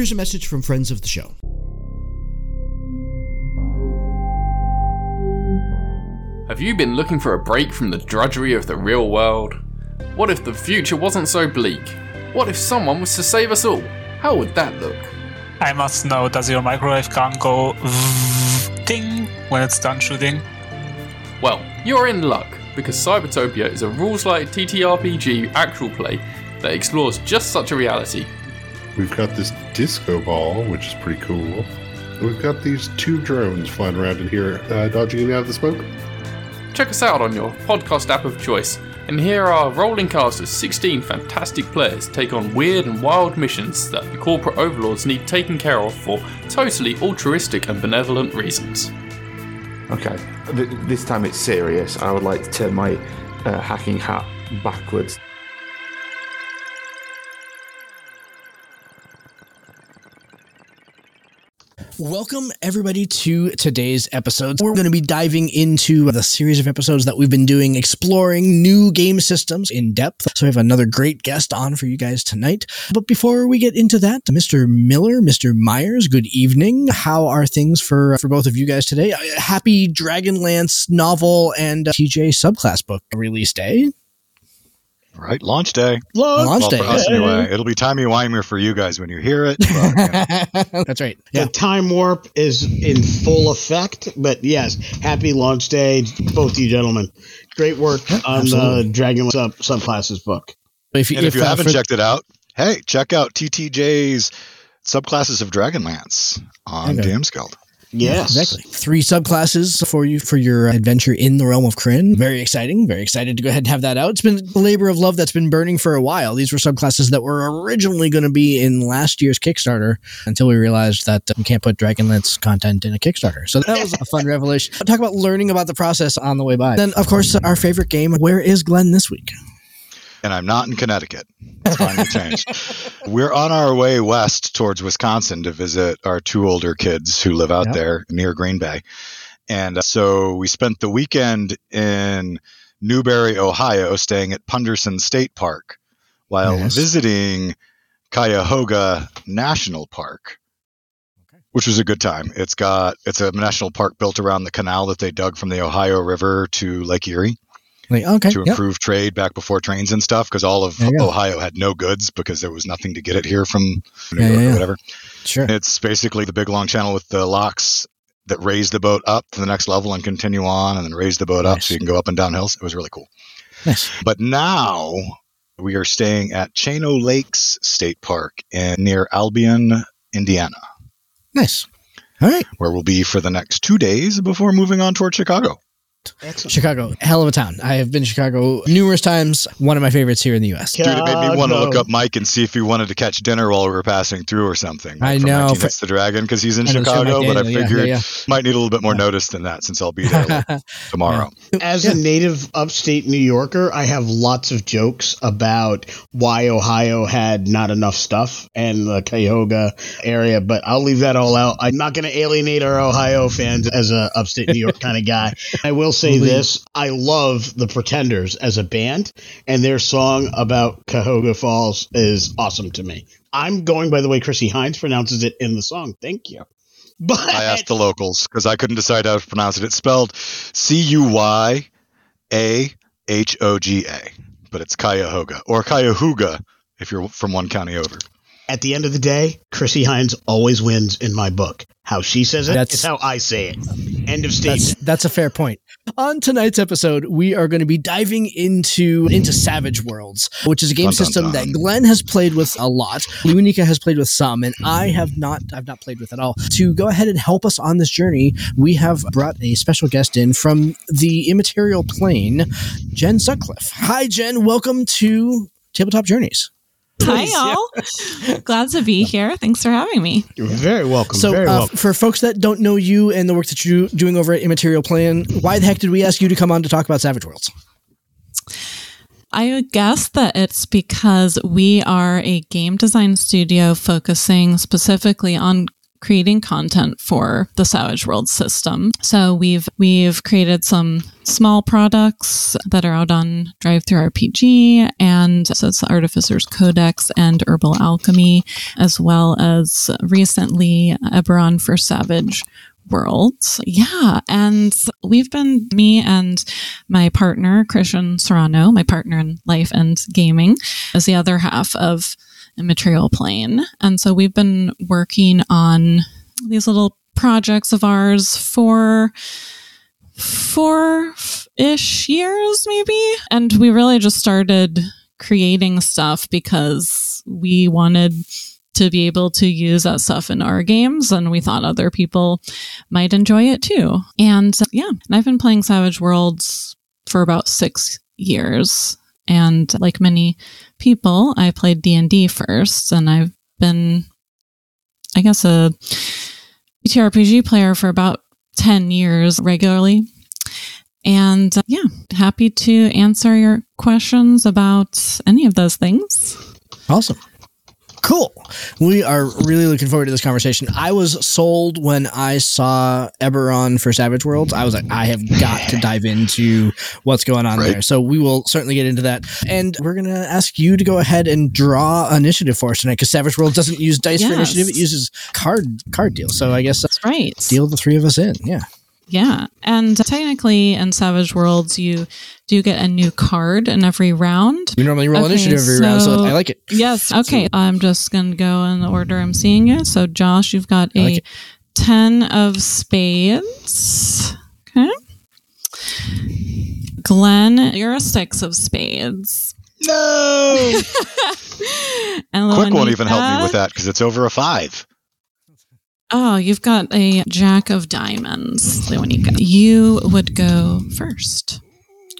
Here's a message from friends of the show. Have you been looking for a break from the drudgery of the real world? What if the future wasn't so bleak? What if someone was to save us all? How would that look? I must know, does your microwave gun go ding when it's done shooting? Well, you're in luck, because Cybertopia is a rules light TTRPG actual play that explores just such a reality. We've got this disco ball, which is pretty cool. We've got these two drones flying around in here, uh, dodging in out of the smoke. Check us out on your podcast app of choice, and here are rolling cast of 16 fantastic players take on weird and wild missions that the corporate overlords need taken care of for totally altruistic and benevolent reasons. Okay, this time it's serious. I would like to turn my uh, hacking hat backwards. Welcome, everybody, to today's episode. We're going to be diving into the series of episodes that we've been doing, exploring new game systems in depth. So, we have another great guest on for you guys tonight. But before we get into that, Mr. Miller, Mr. Myers, good evening. How are things for, for both of you guys today? Uh, Happy Dragonlance novel and uh, TJ subclass book release day. Right, launch day. Look, Launch Well, day. for us anyway. It'll be timey wimey for you guys when you hear it. but, yeah. That's right. the time warp is in full effect, but yes, happy launch day, both you gentlemen. Great work on absolutely. the Dragon sub subclasses book. If, And if you uh, haven't for- checked it out, hey, check out TTJ's subclasses of Dragonlance on Okay. Games Guild. Yes, Exactly. Three subclasses for you for your adventure in the realm of Krynn. Very exciting. Very excited to go ahead and have that out. It's been a labor of love that's been burning for a while. These were subclasses that were originally going to be in last year's Kickstarter until we realized that uh, we can't put Dragonlance content in a Kickstarter. So that was a fun revelation. Talk about learning about the process on the way by. Then, of course, our favorite game. Where is Glenn this week? And I'm not in Connecticut. It's finally changed. We're on our way west towards Wisconsin to visit our two older kids who live out Yep. there near Green Bay. And uh, so we spent the weekend in Newbury, Ohio, staying at Punderson State Park while Yes. visiting Cuyahoga National Park. Which was a good time. It's got it's a national park built around the canal that they dug from the Ohio River to Lake Erie Like, okay. to Yep. improve trade back before trains and stuff because all of go. Ohio had no goods because there was nothing to get it here from New Yeah, York yeah, or whatever. Sure. It's basically the big long channel with the locks that raise the boat up to the next level and continue on and then raise the boat up so you can go up and down hills. It was really cool. Nice. But now we are staying at Chain O'Lakes State Park in near Albion, Indiana, Nice. All right. where we'll be for the next two days before moving on toward Chicago. Excellent. Chicago, hell of a town. I have been to Chicago numerous times. One of my favorites here in the U.S. Dude, it made me want to look up Mike and see if he wanted to catch dinner while we were passing through or something. I Like from know. 19 Hits the Dragon because he's in I Chicago, Mike but I Daniel, yeah, figured yeah, might need a little bit more notice than that since I'll be there like, tomorrow. As Yeah. a native upstate New Yorker, I have lots of jokes about why Ohio had not enough stuff and the Cuyahoga area, but I'll leave that all out. I'm not going to alienate our Ohio fans as a upstate New York kind of guy. I will say Please. this. I love the Pretenders as a band, and their song about Cahoga Falls is awesome to me. I'm going by the way Chrissie Hynde pronounces it in the song. Thank you. But I asked the locals because I couldn't decide how to pronounce it. It's spelled C U Y A H O G A, but it's Cuyahoga or Cuyahoga if you're from one county over. At the end of the day, Chrissie Hynde always wins in my book. How she says it That's- is how I say it. End of That's statement. that's a fair point. On tonight's episode, we are going to be diving into into Savage Worlds, which is a game Dun, dun, system dun. that Glenn has played with a lot. Lunica has played with some, and I have not. I've not played with at all. To go ahead and help us on this journey, we have brought a special guest in from the immaterial plane, Jenn Sutcliffe. Hi, Jenn. Welcome to Tabletop Journeys. Hi, y'all. Glad to be here. Thanks for having me. You're very welcome. So, very uh, welcome. for folks that don't know you and the work that you're doing over at Immaterial Plane, why the heck did we ask you to come on to talk about Savage Worlds? I would guess that it's because we are a game design studio focusing specifically on creating content for the Savage World system. So we've we've created some small products that are out on DriveThruRPG and so it's the Artificer's Codex and Herbal Alchemy, as well as recently Eberron for Savage worlds. Yeah. And we've been, me and my partner, Christian Serrano, my partner in life and gaming, is the other half of Immaterial Plane. And so we've been working on these little projects of ours for four ish years, maybe. And we really just started creating stuff because we wanted to be able to use that stuff in our games and we thought other people might enjoy it too. And uh, yeah, and I've been playing Savage Worlds for about 6 years and like many people, I played D&D first and I've been I guess a TRPG player for about 10 years regularly. And uh, yeah, happy to answer your questions about any of those things. Awesome. Cool. We are really looking forward to this conversation. I was sold when I saw Eberron for Savage Worlds. I was like, I have got to dive into what's going on Right. there. So we will certainly get into that. And we're going to ask you to go ahead and draw initiative for us tonight because Savage Worlds doesn't use dice for initiative. It uses card card deal. So I guess uh, That's right. deal the three of us in. Yeah. Yeah. And technically in Savage Worlds, you do get a new card in every round. You normally roll Okay, initiative every round, so so- I like it. Yes. Okay. I'm just going to go in the order I'm seeing it. So, Josh, you've got I a like 10 of spades. Okay. Glenn, you're a six of spades. No. and Quick won't even help me with that because it's over a five. Oh, you've got a jack of diamonds, Leonika. You would go first.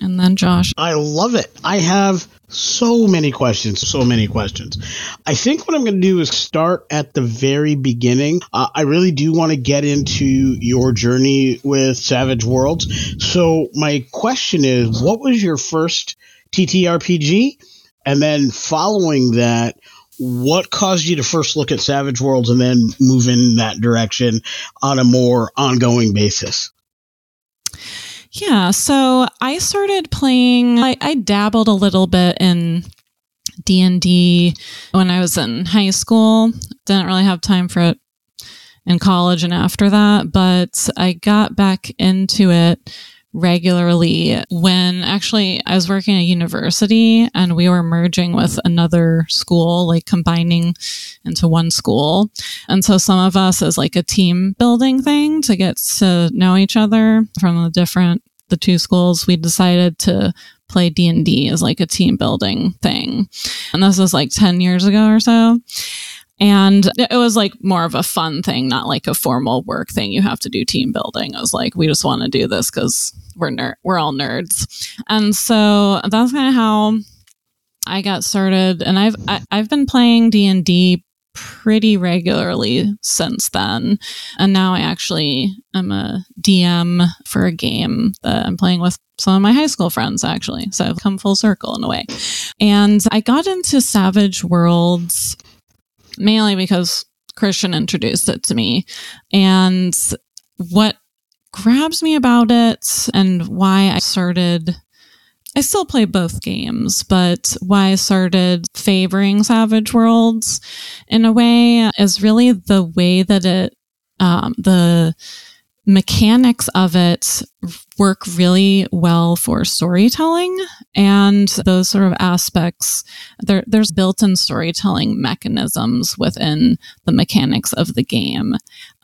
And then Josh. I love it. I have so many questions, so many questions. I think what I'm going to do is start at the very beginning. Uh, I really do want to get into your journey with Savage Worlds. So, my question is what was your first TTRPG? And then following that, what caused you to first look at Savage Worlds and then move in that direction on a more ongoing basis? Yeah, so I started playing. I, I dabbled a little bit in D and D when I was in high school. Didn't really have time for it in college and after that, but I got back into it regularly when actually I was working at university and we were merging with another school, like combining into one school. And so some of us as like a team building thing to get to know each other from the different the two schools, we decided to play D&D as like a team building thing. And this was like 10 years ago or so. And it was like more of a fun thing, not like a formal work thing. You have to do team building. It was like, we just want to do this because we're ner- we're all nerds. And so that's kind of how I got started. And I've I, I've been playing D and D pretty regularly since then. And now I actually am a DM for a game that I'm playing with some of my high school friends, actually. So I've come full circle in a way. And I got into Savage Worlds mainly because Christian introduced it to me. And what grabs me about it and why I started I still play both games, but why I started favoring Savage Worlds in a way is really the way that it, um, the mechanics of it work really well for storytelling and those sort of aspects. There, there's built-in storytelling mechanisms within the mechanics of the game.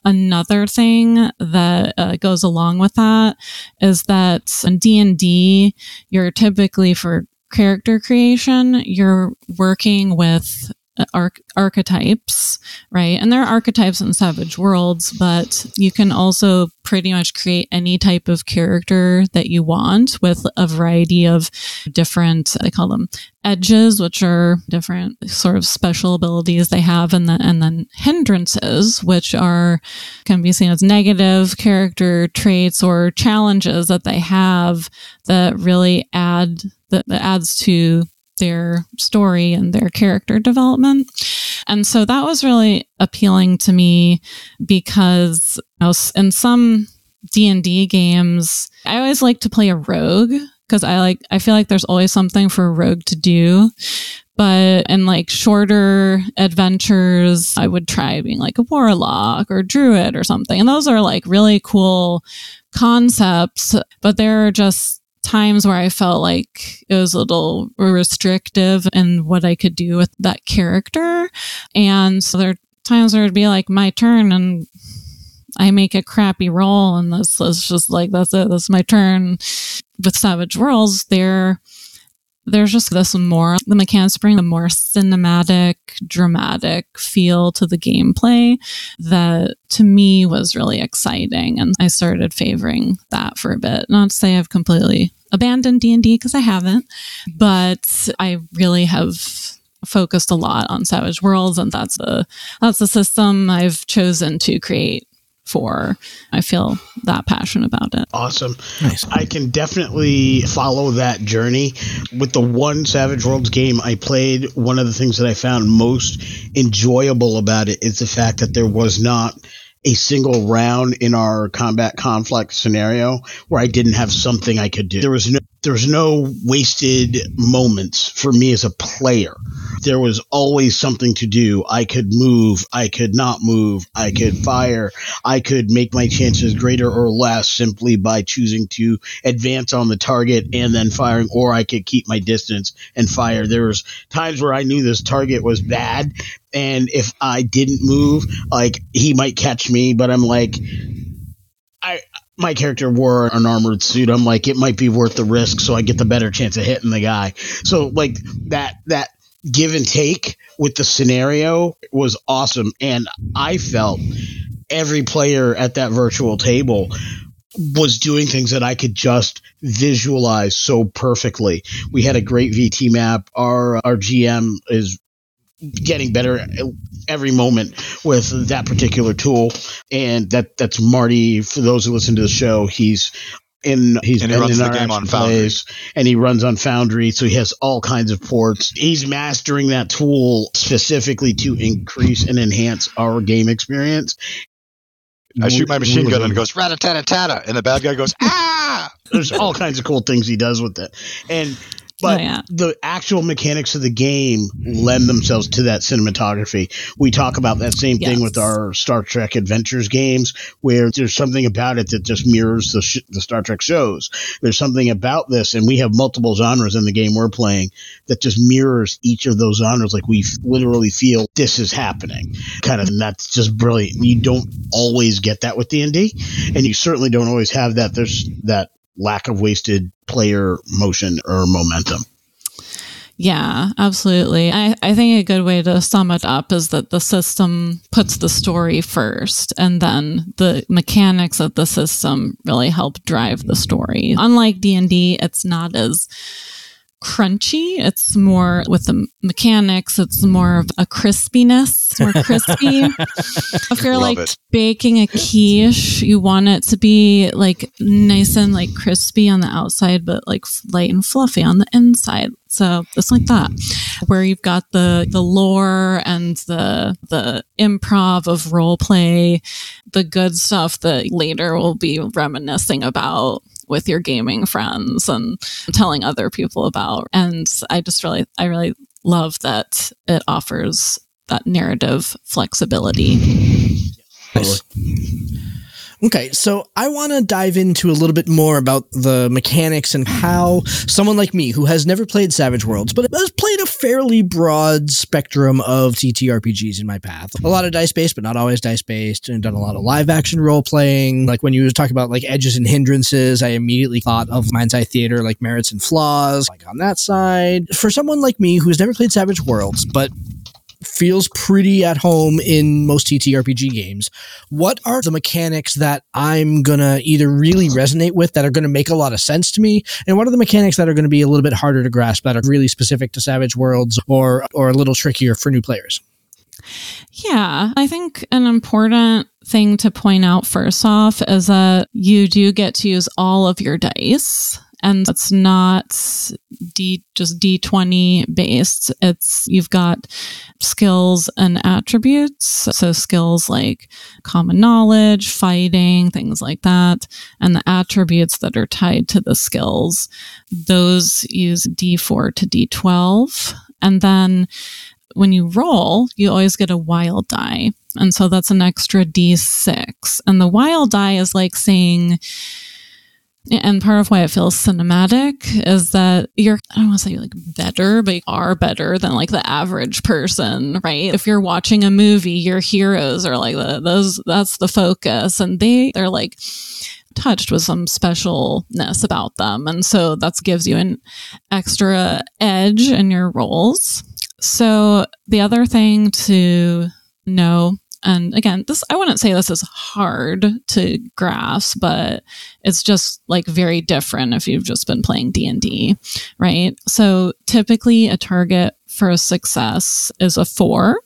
Another thing that uh, goes along with that is that in d&d you're typically for character creation you're working with arch- archetypes, right? And there are archetypes in Savage Worlds, but you can also pretty much create any type of character that you want with a variety of different, I call them edges, which are different sort of special abilities they have, and then and then hindrances, which are can be seen as negative character traits or challenges that they have that really add that, that adds to their story and their character development. And so that was really appealing to me because in some D&D games, I always like to play a rogue because I like I feel like there's always something for a rogue to do. But in like shorter adventures, I would try being like a warlock or druid or something. And those are like really cool concepts, but they're just times where I felt like it was a little restrictive in what I could do with that character. And so there are times where it'd be like my turn and I make a crappy roll and this is just like that's it, that's my turn. With Savage Worlds, there there's just this more the mechanics bring a more cinematic dramatic feel to the gameplay that to me was really exciting and i started favoring that for a bit not to say i've completely abandoned d&d because i haven't but i really have focused a lot on savage worlds and that's the that's the system i've chosen to create for. I feel that passionate about it. Awesome. Nice. I can definitely follow that journey. With the one Savage Worlds game I played, one of the things that I found most enjoyable about it is the fact that there was not a single round in our combat conflict scenario where I didn't have something I could do. There was no there was no wasted moments for me as a player. There was always something to do. I could move, I could not move, I could fire, I could make my chances greater or less simply by choosing to advance on the target and then firing, or I could keep my distance and fire. There was times where I knew this target was bad, and if I didn't move, like he might catch me, but I'm like, I my character wore an armored suit. I'm like, it might be worth the risk, so I get the better chance of hitting the guy. So like that that give and take with the scenario was awesome, and I felt every player at that virtual table was doing things that I could just visualize so perfectly. We had a great VT map. Our our GM is getting better every moment with that particular tool and that that's marty for those who listen to the show he's in he's and he runs the game on Foundry. and he runs on Foundry, so he has all kinds of ports. He's mastering that tool specifically to increase and enhance our game experience. I shoot my machine gun and it goes rat tata tata, and the bad guy goes ah. There's all kinds of cool things he does with it, and but oh, yeah. the actual mechanics of the game lend themselves to that cinematography. We talk about that same yes. thing with our Star Trek Adventures games, where there's something about it that just mirrors the, sh- the Star Trek shows. There's something about this, and we have multiple genres in the game we're playing that just mirrors each of those genres. Like we f- literally feel this is happening, kind of. And that's just brilliant. You don't always get that with D and D, and you certainly don't always have that. There's that lack of wasted player motion or momentum. Yeah, absolutely. I, I think a good way to sum it up is that the system puts the story first and then the mechanics of the system really help drive the story. Unlike D&D, it's not as crunchy. It's more with the mechanics. It's more of a crispiness, more crispy. if you're Love like it. baking a quiche, you want it to be like nice and like crispy on the outside, but like light and fluffy on the inside. So it's like that, where you've got the the lore and the the improv of role play, the good stuff that later we'll be reminiscing about with your gaming friends and telling other people about. And I just really, I really love that it offers that narrative flexibility. Nice. Okay, so I want to dive into a little bit more about the mechanics and how someone like me, who has never played Savage Worlds, but has played a fairly broad spectrum of TTRPGs in my path. A lot of dice based, but not always dice based, and done a lot of live action role playing. Like when you were talking about like edges and hindrances, I immediately thought of Mind's Eye Theater, like merits and flaws, like on that side. For someone like me who's never played Savage Worlds, but feels pretty at home in most TTRPG games. What are the mechanics that I'm gonna either really resonate with that are gonna make a lot of sense to me, and what are the mechanics that are gonna be a little bit harder to grasp that are really specific to Savage Worlds or or a little trickier for new players? Yeah, I think an important thing to point out first off is that you do get to use all of your dice. And it's not D just D twenty based. It's you've got skills and attributes. So skills like common knowledge, fighting, things like that, and the attributes that are tied to the skills. Those use D four to D twelve. And then when you roll, you always get a wild die. And so that's an extra d6. And the wild die is like saying, and part of why it feels cinematic is that you're, I don't want to say like better, but you are better than like the average person, right? If you're watching a movie, your heroes are like the, those, that's the focus. And they, they're like, touched with some specialness about them. And so that gives you an extra edge in your roles. So the other thing to know, and again, this I wouldn't say this is hard to grasp, but it's just like very different if you've just been playing D&D, right? So typically a target for a success is a 4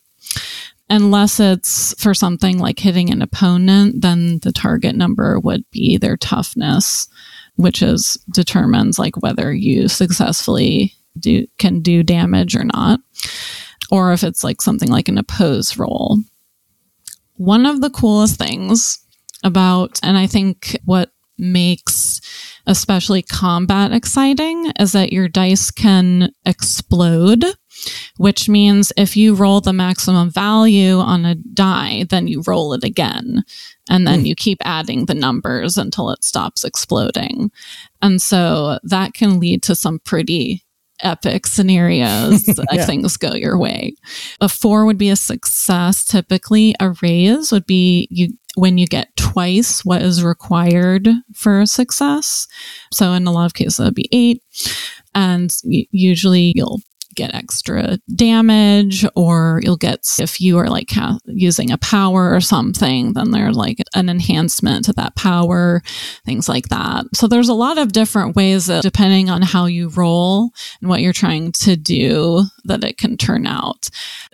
unless it's for something like hitting an opponent, then the target number would be their toughness, which is determines like whether you successfully do can do damage or not, or if it's like something like an opposed roll. One of the coolest things about, and I think what makes especially combat exciting is that your dice can explode which means if you roll the maximum value on a die, then you roll it again. And then hmm. you keep adding the numbers until it stops exploding. And so that can lead to some pretty epic scenarios uh, Yeah. things go your way. A four would be a success. Typically, a raise would be you when you get twice what is required for a success. So in a lot of cases, that'd be eight. And usually you'll get extra damage or you'll get if you are like ca- using a power or something then there's like an enhancement to that power things like that. So there's a lot of different ways that depending on how you roll and what you're trying to do that it can turn out.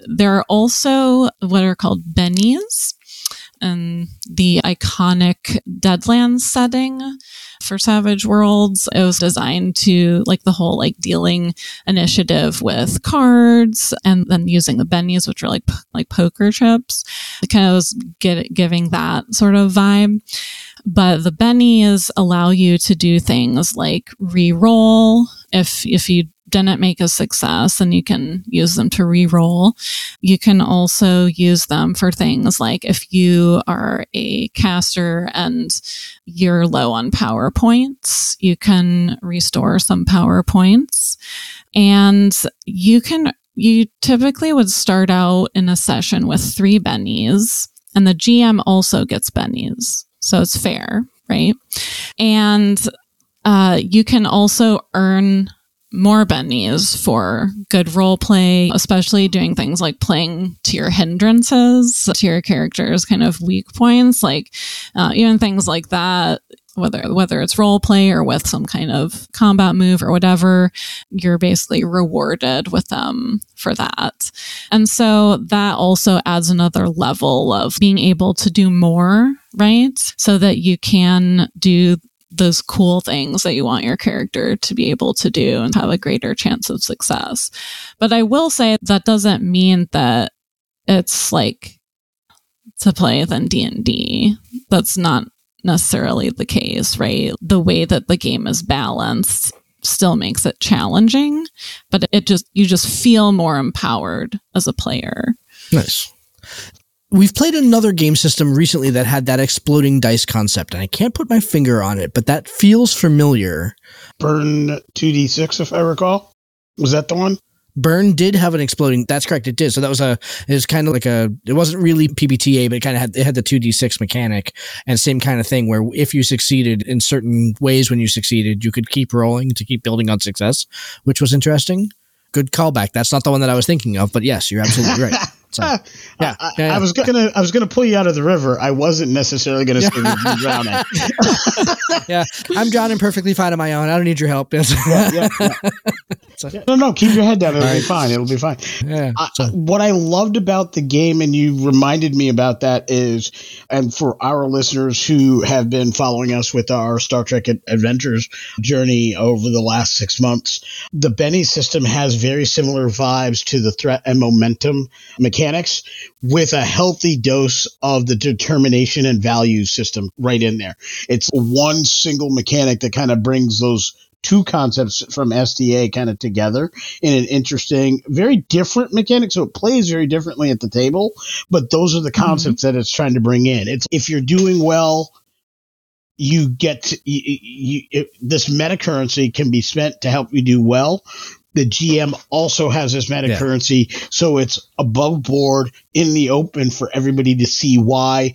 There are also what are called bennies the iconic Deadlands setting for Savage Worlds. It was designed to like the whole like dealing initiative with cards and then using the bennies, which are like like poker chips. It kind of was get, giving that sort of vibe. But the bennies allow you to do things like re-roll if if you didn't make a success and you can use them to re-roll. You can also use them for things like if you are a caster and you're low on power points, you can restore some power points. And you can, you typically would start out in a session with three bennies, and the GM also gets bennies. So it's fair, right? And uh, you can also earn more bennies for good role play, especially doing things like playing to your hindrances, to your character's kind of weak points, like uh, even things like that. Whether whether it's role play or with some kind of combat move or whatever, you're basically rewarded with them for that. And so that also adds another level of being able to do more, right? So that you can do those cool things that you want your character to be able to do and have a greater chance of success. But I will say that doesn't mean that it's like to play than D&D. That's not necessarily the case, right? The way that the game is balanced still makes it challenging, but it just you just feel more empowered as a player. Nice. We've played another game system recently that had that exploding dice concept, and I can't put my finger on it, but that feels familiar. Burn 2d6, if I recall. Was that the one? Burn did have an exploding. That's correct. It did. So that was a. It was kind of like a. It wasn't really PBTA, but it kind of had. It had the two d six mechanic and same kind of thing where if you succeeded in certain ways when you succeeded, you could keep rolling to keep building on success, which was interesting. Good callback. That's not the one that I was thinking of, but yes, you're absolutely right. So, yeah, I, yeah, I yeah. was gonna, I was gonna pull you out of the river. I wasn't necessarily gonna say you drowning. yeah, I'm drowning perfectly fine on my own. I don't need your help. Yeah, yeah. So- No, no, keep your head down. It'll be fine. It'll be fine. yeah. I- So- what I loved about the game, and you reminded me about that, is, and for our listeners who have been following us with our Star Trek Adventures journey over the last six months, the Benny system has very similar vibes to the threat and momentum mechanics with a healthy dose of the determination and value system right in there. It's one single mechanic that kind of brings those two concepts from STA kind of together in an interesting, very different mechanic. So it plays very differently at the table, but those are the mm-hmm. concepts that it's trying to bring in. It's if you're doing well, you get to, you, you, it, this meta currency can be spent to help you do well. The GM also has this meta Yeah. currency, so it's above board in the open for everybody to see why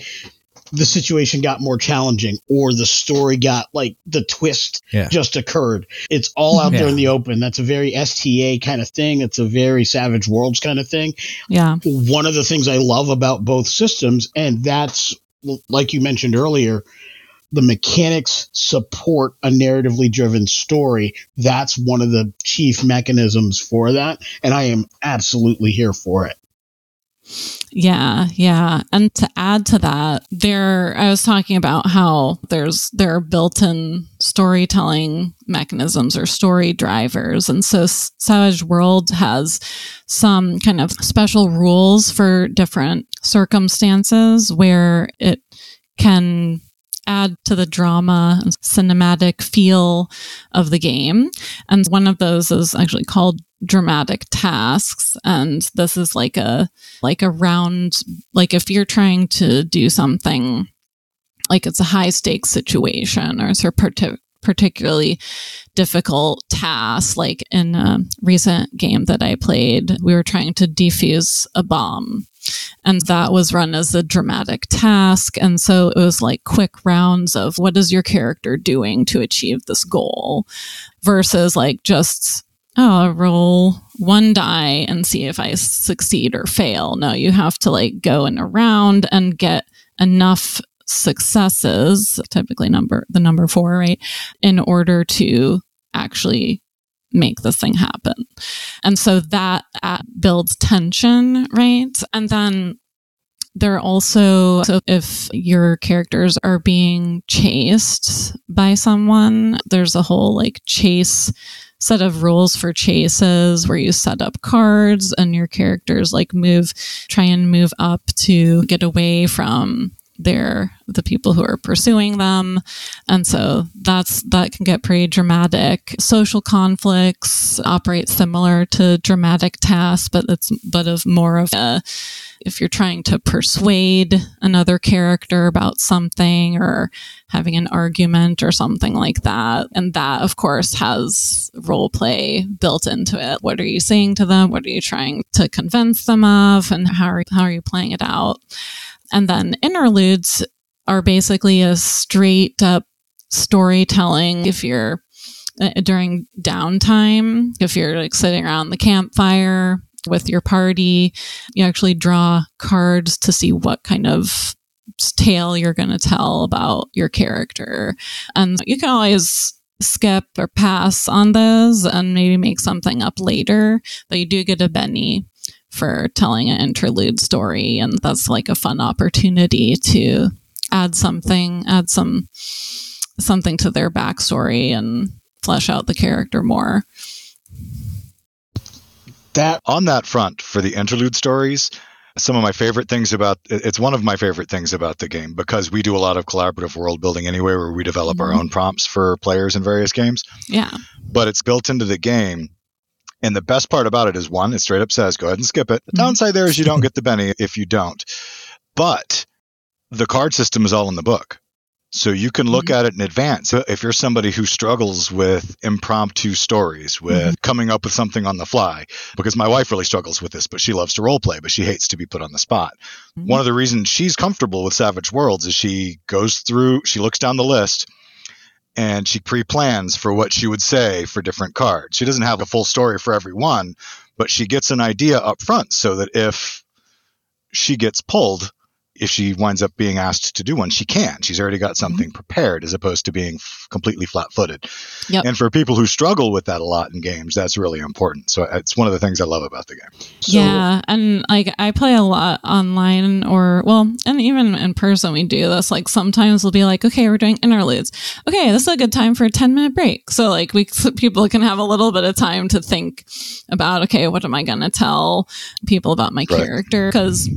the situation got more challenging or the story got like the twist Yeah. just occurred. It's all out there in the open. That's a very STA kind of thing. It's a very Savage Worlds kind of thing. Yeah. One of the things I love about both systems, and that's like you mentioned earlier, the mechanics support a narratively driven story. That's one of the chief mechanisms for that. And I am absolutely here for it. Yeah, yeah. And to add to that, there I was talking about how there's there are built-in storytelling mechanisms or story drivers. And so Savage World has some kind of special rules for different circumstances where it can add to the drama and cinematic feel of the game. And one of those is actually called dramatic tasks. And this is like a like a round like if you're trying to do something like it's a high stakes situation or it's a partic- particularly difficult task. Like in a recent game that i played we were trying to defuse a bomb and that was run as a dramatic task and so it was like quick rounds of what is your character doing to achieve this goal versus like just oh, roll one die and see if I succeed or fail. No, you have to like go in a round and get enough successes, typically number the number four, right, in order to actually make this thing happen. And so that builds tension, right? And then there are also so if your characters are being chased by someone, there's a whole like chase set of rules for chases where you set up cards and your characters like move try and move up to get away from their the people who are pursuing them and so that's that can get pretty dramatic social conflicts operate similar to dramatic tasks but it's but of more of a if you're trying to persuade another character about something or having an argument or something like that. And that, of course, has role play built into it. What are you saying to them? What are you trying to convince them of? And how are, how are you playing it out? And then interludes are basically a straight up storytelling. If you're uh, during downtime, if you're like sitting around the campfire with your party, you actually draw cards to see what kind of tale you're going to tell about your character. And you can always skip or pass on those and maybe make something up later, but you do get a Benny for telling an interlude story. And that's like a fun opportunity to add something, add some something to their backstory and flesh out the character more. That On that front, for the interlude stories, some of my favorite things about it's one of my favorite things about the game because we do a lot of collaborative world building anyway where we develop our Mhm. own prompts for players in various games Yeah. but it's built into the game and the best part about it is one it straight up says go ahead and skip it. The downside there is you don't get the benny if you don't. But the card system is all in the book. So you can look at it in advance. So if you're somebody who struggles with impromptu stories with coming up with something on the fly because my wife really struggles with this but she loves to role play but she hates to be put on the spot. Mhm. one of the reasons she's comfortable with savage worlds is she goes through she looks down the list and she pre-plans for what she would say for different cards. She doesn't have a full story for every one but she gets an idea up front so that if she gets pulled if she winds up being asked to do one she can she's already got mm-hmm. something prepared as opposed to being f- completely flat-footed Yep. and for people who struggle with that a lot in games that's really important so uh, it's one of the things i love about the game so yeah, and like I play a lot online or well, and even in person we do this. Like sometimes we'll be like, okay, we're doing interludes. Okay, this is a good time for a ten minute break. So like we so people can have a little bit of time to think about okay, what am I gonna tell people about my Right. character? Because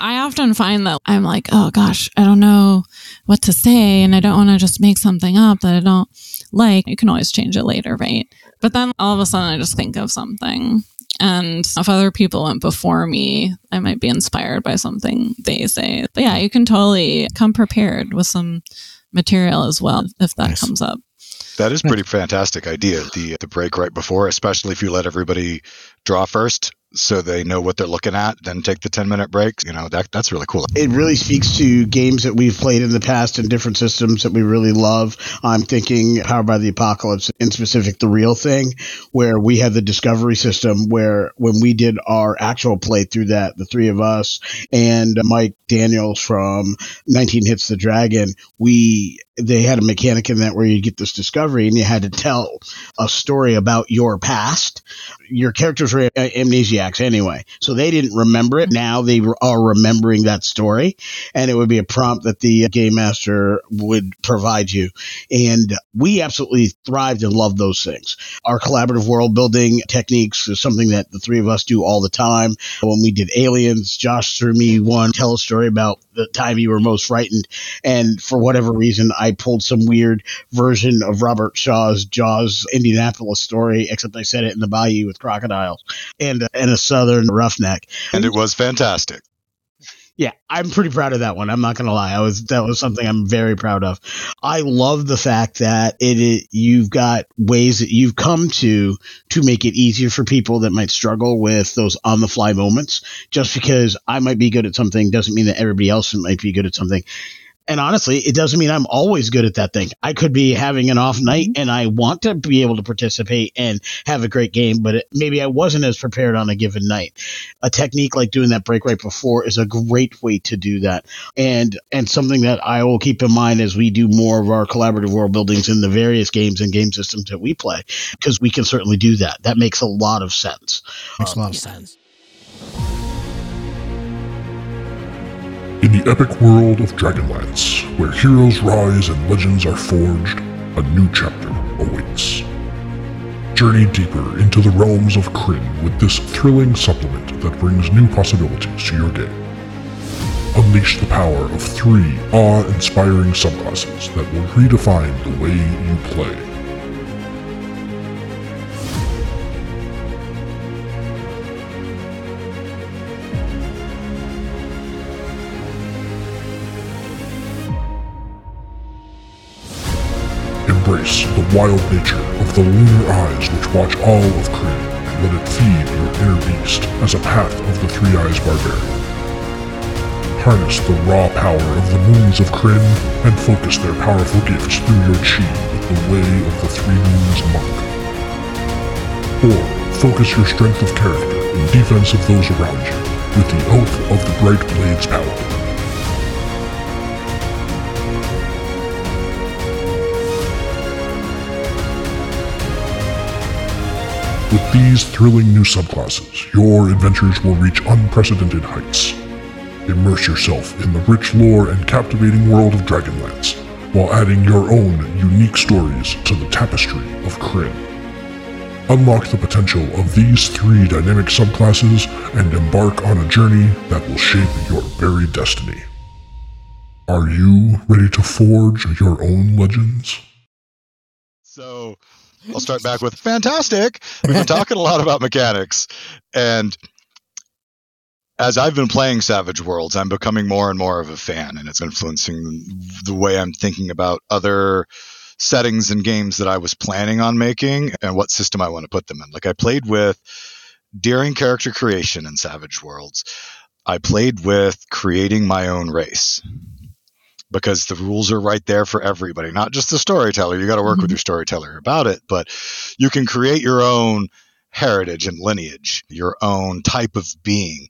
I often find that I'm like, oh gosh, I don't know what to say, and I don't want to just make something up that I don't like. You can always change it later, right? But then all of a sudden I just think of something. And if other people went before me, I might be inspired by something they say. But yeah, you can totally come prepared with some material as well if that Nice. comes up. That is pretty fantastic idea. The the break right before, especially if you let everybody draw first, so they know what they're looking at, then take the ten minute break. You know that that's really cool. it really speaks to games that we've played in the past and different systems that we really love. I'm thinking Powered by the Apocalypse, in specific, the real thing, where we had the discovery system where when we did our actual playthrough that, the three of us and Mike Daniels from 19 Hits the Dragon, we they had a mechanic in that where you get this discovery and you had to tell a story about your past. Your characters were amnesiacs anyway, so they didn't remember it. Mm-hmm. Now they are remembering that story, and it would be a prompt that the game master would provide you. And we absolutely thrived and loved those things. Our collaborative world building techniques is something that the three of us do all the time. When we did Aliens, Josh threw me one tell a story about the time you were most frightened, and for whatever reason, I pulled some weird version of Robert Shaw's Jaws Indianapolis story, except I said it in the bayou with crocodiles and uh, and a southern roughneck. And it was fantastic. Yeah, I'm pretty proud of that one. I'm not gonna lie. I was that was something I'm very proud of. I love the fact that it, it you've got ways that you've come to to make it easier for people that might struggle with those on the fly moments. Just because I might be good at something doesn't mean that everybody else might be good at something. And honestly, it doesn't mean I'm always good at that thing. I could be having an off night mm-hmm. and I want to be able to participate and have a great game, but it, maybe I wasn't as prepared on a given night. A technique like doing that break right before is a great way to do that. And and something that I will keep in mind as we do more of our collaborative world buildings in the various games and game systems that we play, because we can certainly do that. That makes a lot of sense. Makes a um, lot of sense. In the epic world of Dragonlance, where heroes rise and legends are forged, a new chapter awaits. Journey deeper into the realms of Krynn with this thrilling supplement that brings new possibilities to your game. Unleash the power of three awe-inspiring subclasses that will redefine the way you play. Embrace the wild nature of the lunar eyes which watch all of Krynn and let it feed your inner beast as a path of the Three Eyes Barbarian. harness the raw power of the moons of Krynn and focus their powerful gifts through your chi with the Way of the Three Moons Monk. Or focus your strength of character in defense of those around you with the Oath of the Bright Blades Paladin. With these thrilling new subclasses, your adventures will reach unprecedented heights. Immerse yourself in the rich lore and captivating world of Dragonlance, while adding your own unique stories to the tapestry of Krynn. Unlock the potential of these three dynamic subclasses and embark on a journey that will shape your very destiny. Are you ready to forge your own legends? So I'll start back with fantastic. We've been talking a lot about mechanics, and as I've been playing Savage Worlds, I'm becoming more and more of a fan, and it's influencing the way I'm thinking about other settings and games that I was planning on making and what system I want to put them in. Like I played with during character creation in Savage Worlds, I played with creating my own race because the rules are right there for everybody, not just the storyteller. You got to work mm-hmm. with your storyteller about it, but you can create your own heritage and lineage, your own type of being.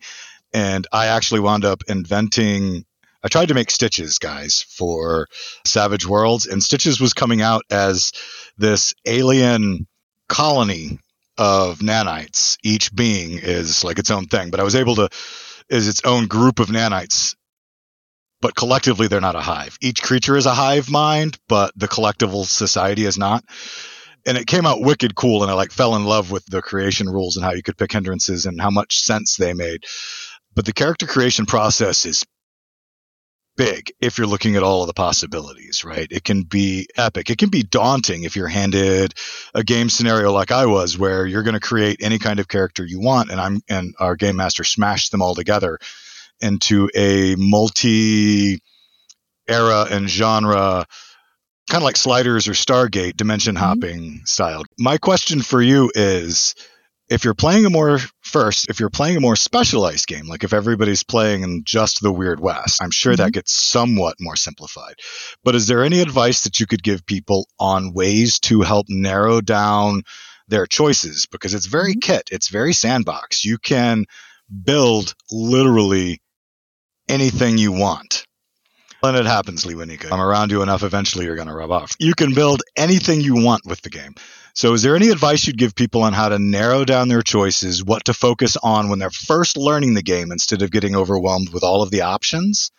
And I actually wound up inventing I tried to make Stitches, guys, for Savage Worlds, and Stitches was coming out as this alien colony of nanites. Each being is like its own thing, but I was able to is its own group of nanites. But collectively, they're not a hive. Each creature is a hive mind, but the collectival society is not. And it came out wicked cool, and I like fell in love with the creation rules and how you could pick hindrances and how much sense they made. But the character creation process is big if you're looking at all of the possibilities, right? It can be epic. It can be daunting if you're handed a game scenario like I was, where you're going to create any kind of character you want, and I'm and our game master smashed them all together into a multi era and genre kind of like sliders or stargate dimension mm-hmm. hopping mm-hmm. style my question for you is if you're playing a more first, if you're playing a more specialized game, like if everybody's playing in just the Weird West, I'm sure mm-hmm. that gets somewhat more simplified. But is there any advice that you could give people on ways to help narrow down their choices? Because it's very mm-hmm. kit, it's very sandbox. You can build literally anything you want. And it happens, Lewanika. I'm around you enough, eventually you're going to rub off. You can build anything you want with the game. So, is there any advice you'd give people on how to narrow down their choices, what to focus on when they're first learning the game instead of getting overwhelmed with all of the options?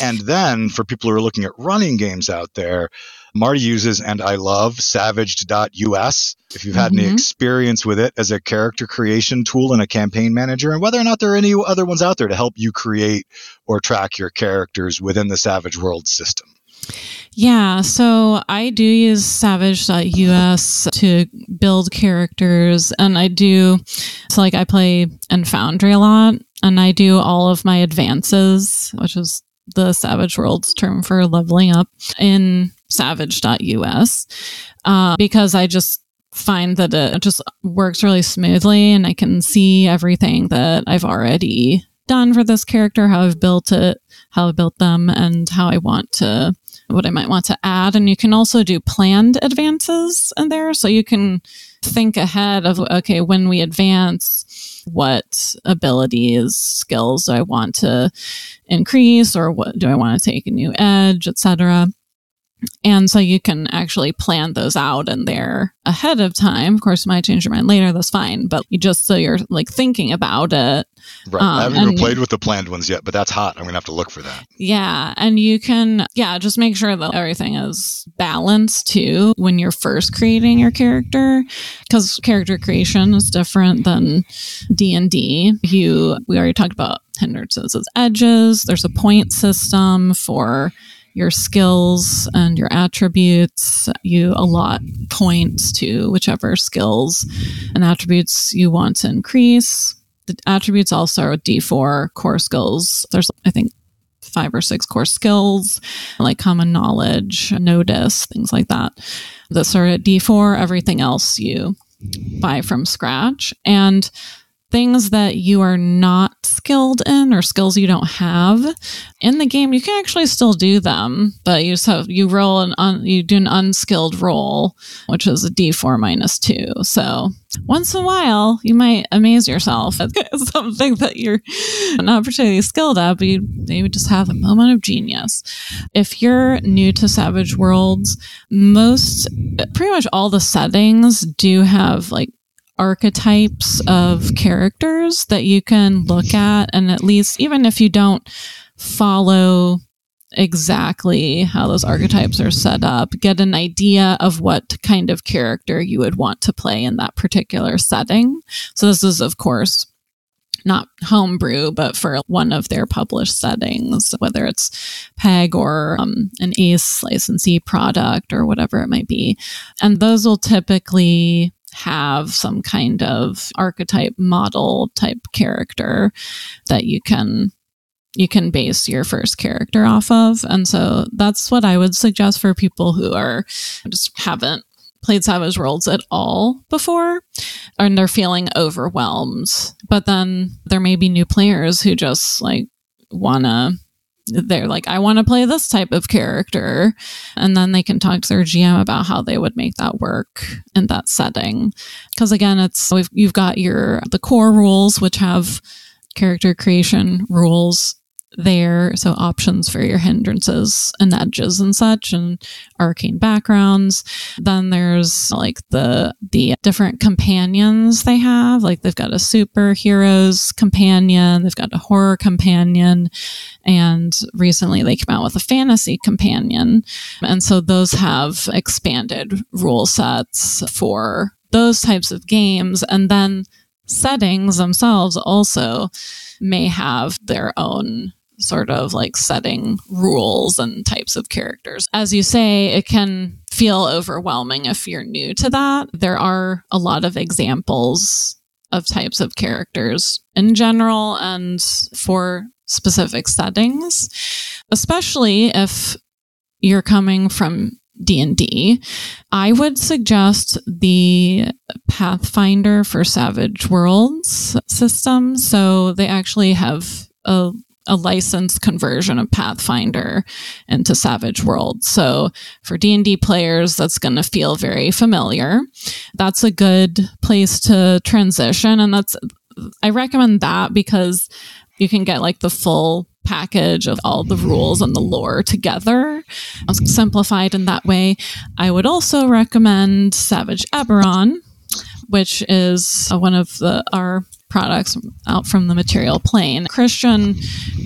And then for people who are looking at running games out there, Marty uses and I love savaged.us. If you've had mm-hmm. any experience with it as a character creation tool and a campaign manager, and whether or not there are any other ones out there to help you create or track your characters within the Savage World system. Yeah, so I do use savaged.us to build characters, and I do, so like I play in Foundry a lot, and I do all of my advances, which is the Savage Worlds term for leveling up in savaged.us, uh, because I just find that it just works really smoothly and I can see everything that I've already done for this character, how I've built it, how I built them, and how I want to what I might want to add. And you can also do planned advances in there. So you can think ahead of, okay, when we advance, what abilities, skills do I want to increase or what do I want to take a new edge, etc. And so you can actually plan those out in there ahead of time. Of course, you might change your mind later. That's fine. But you just so you're like thinking about it. Right. Um, I haven't even played with the planned ones yet, but that's hot. I'm going to have to look for that. Yeah. And you can, yeah, just make sure that everything is balanced too when you're first creating your character because character creation is different than D&D. You, we already talked about hindrances as edges. There's a point system for your skills and your attributes. You allot points to whichever skills and attributes you want to increase. The attributes also are D4 core skills. There's, I think, five or six core skills like common knowledge, notice, things like that. That start at D4. Everything else you buy from scratch. And things that you are not skilled in or skills you don't have in the game, you can actually still do them, but you so you roll an un, you do an unskilled roll, which is a D4 minus two. So once in a while, you might amaze yourself at something that you're not particularly skilled at, but you maybe just have a moment of genius. If you're new to Savage Worlds, most pretty much all the settings do have like archetypes of characters that you can look at and at least even if you don't follow exactly how those archetypes are set up get an idea of what kind of character you would want to play in that particular setting so this is of course not homebrew, but for one of their published settings, whether it's PEG or um, an ACE licensee product or whatever it might be. And those will typically have some kind of archetype model type character that you can you can base your first character off of. And so that's what i would suggest for people who are just haven't played savage worlds at all before and they're feeling overwhelmed. But then there may be new players who just like wanna they're like, I want to play this type of character. And then they can talk to their GM about how they would make that work in that setting. Because again, it's you've got your the core rules, which have character creation rules there. So options for your hindrances and edges and such and arcane backgrounds. Then there's like the the different companions they have. Like they've got a superheroes companion, they've got a horror companion, and recently they came out with a fantasy companion. And so those have expanded rule sets for those types of games. And then settings themselves also may have their own sort of like setting rules and types of characters. As you say, it can feel overwhelming if you're new to that. There are a lot of examples of types of characters in general and for specific settings, especially if you're coming from D&D, I would suggest the Pathfinder for Savage Worlds system. So they actually have a a licensed conversion of Pathfinder into Savage World. So for D&D players that's going to feel very familiar. That's a good place to transition and that's I recommend that because you can get like the full package of all the rules and the lore together simplified in that way. I would also recommend Savage Eberron, which is uh, one of the our products out from the Immaterial Plane. Christian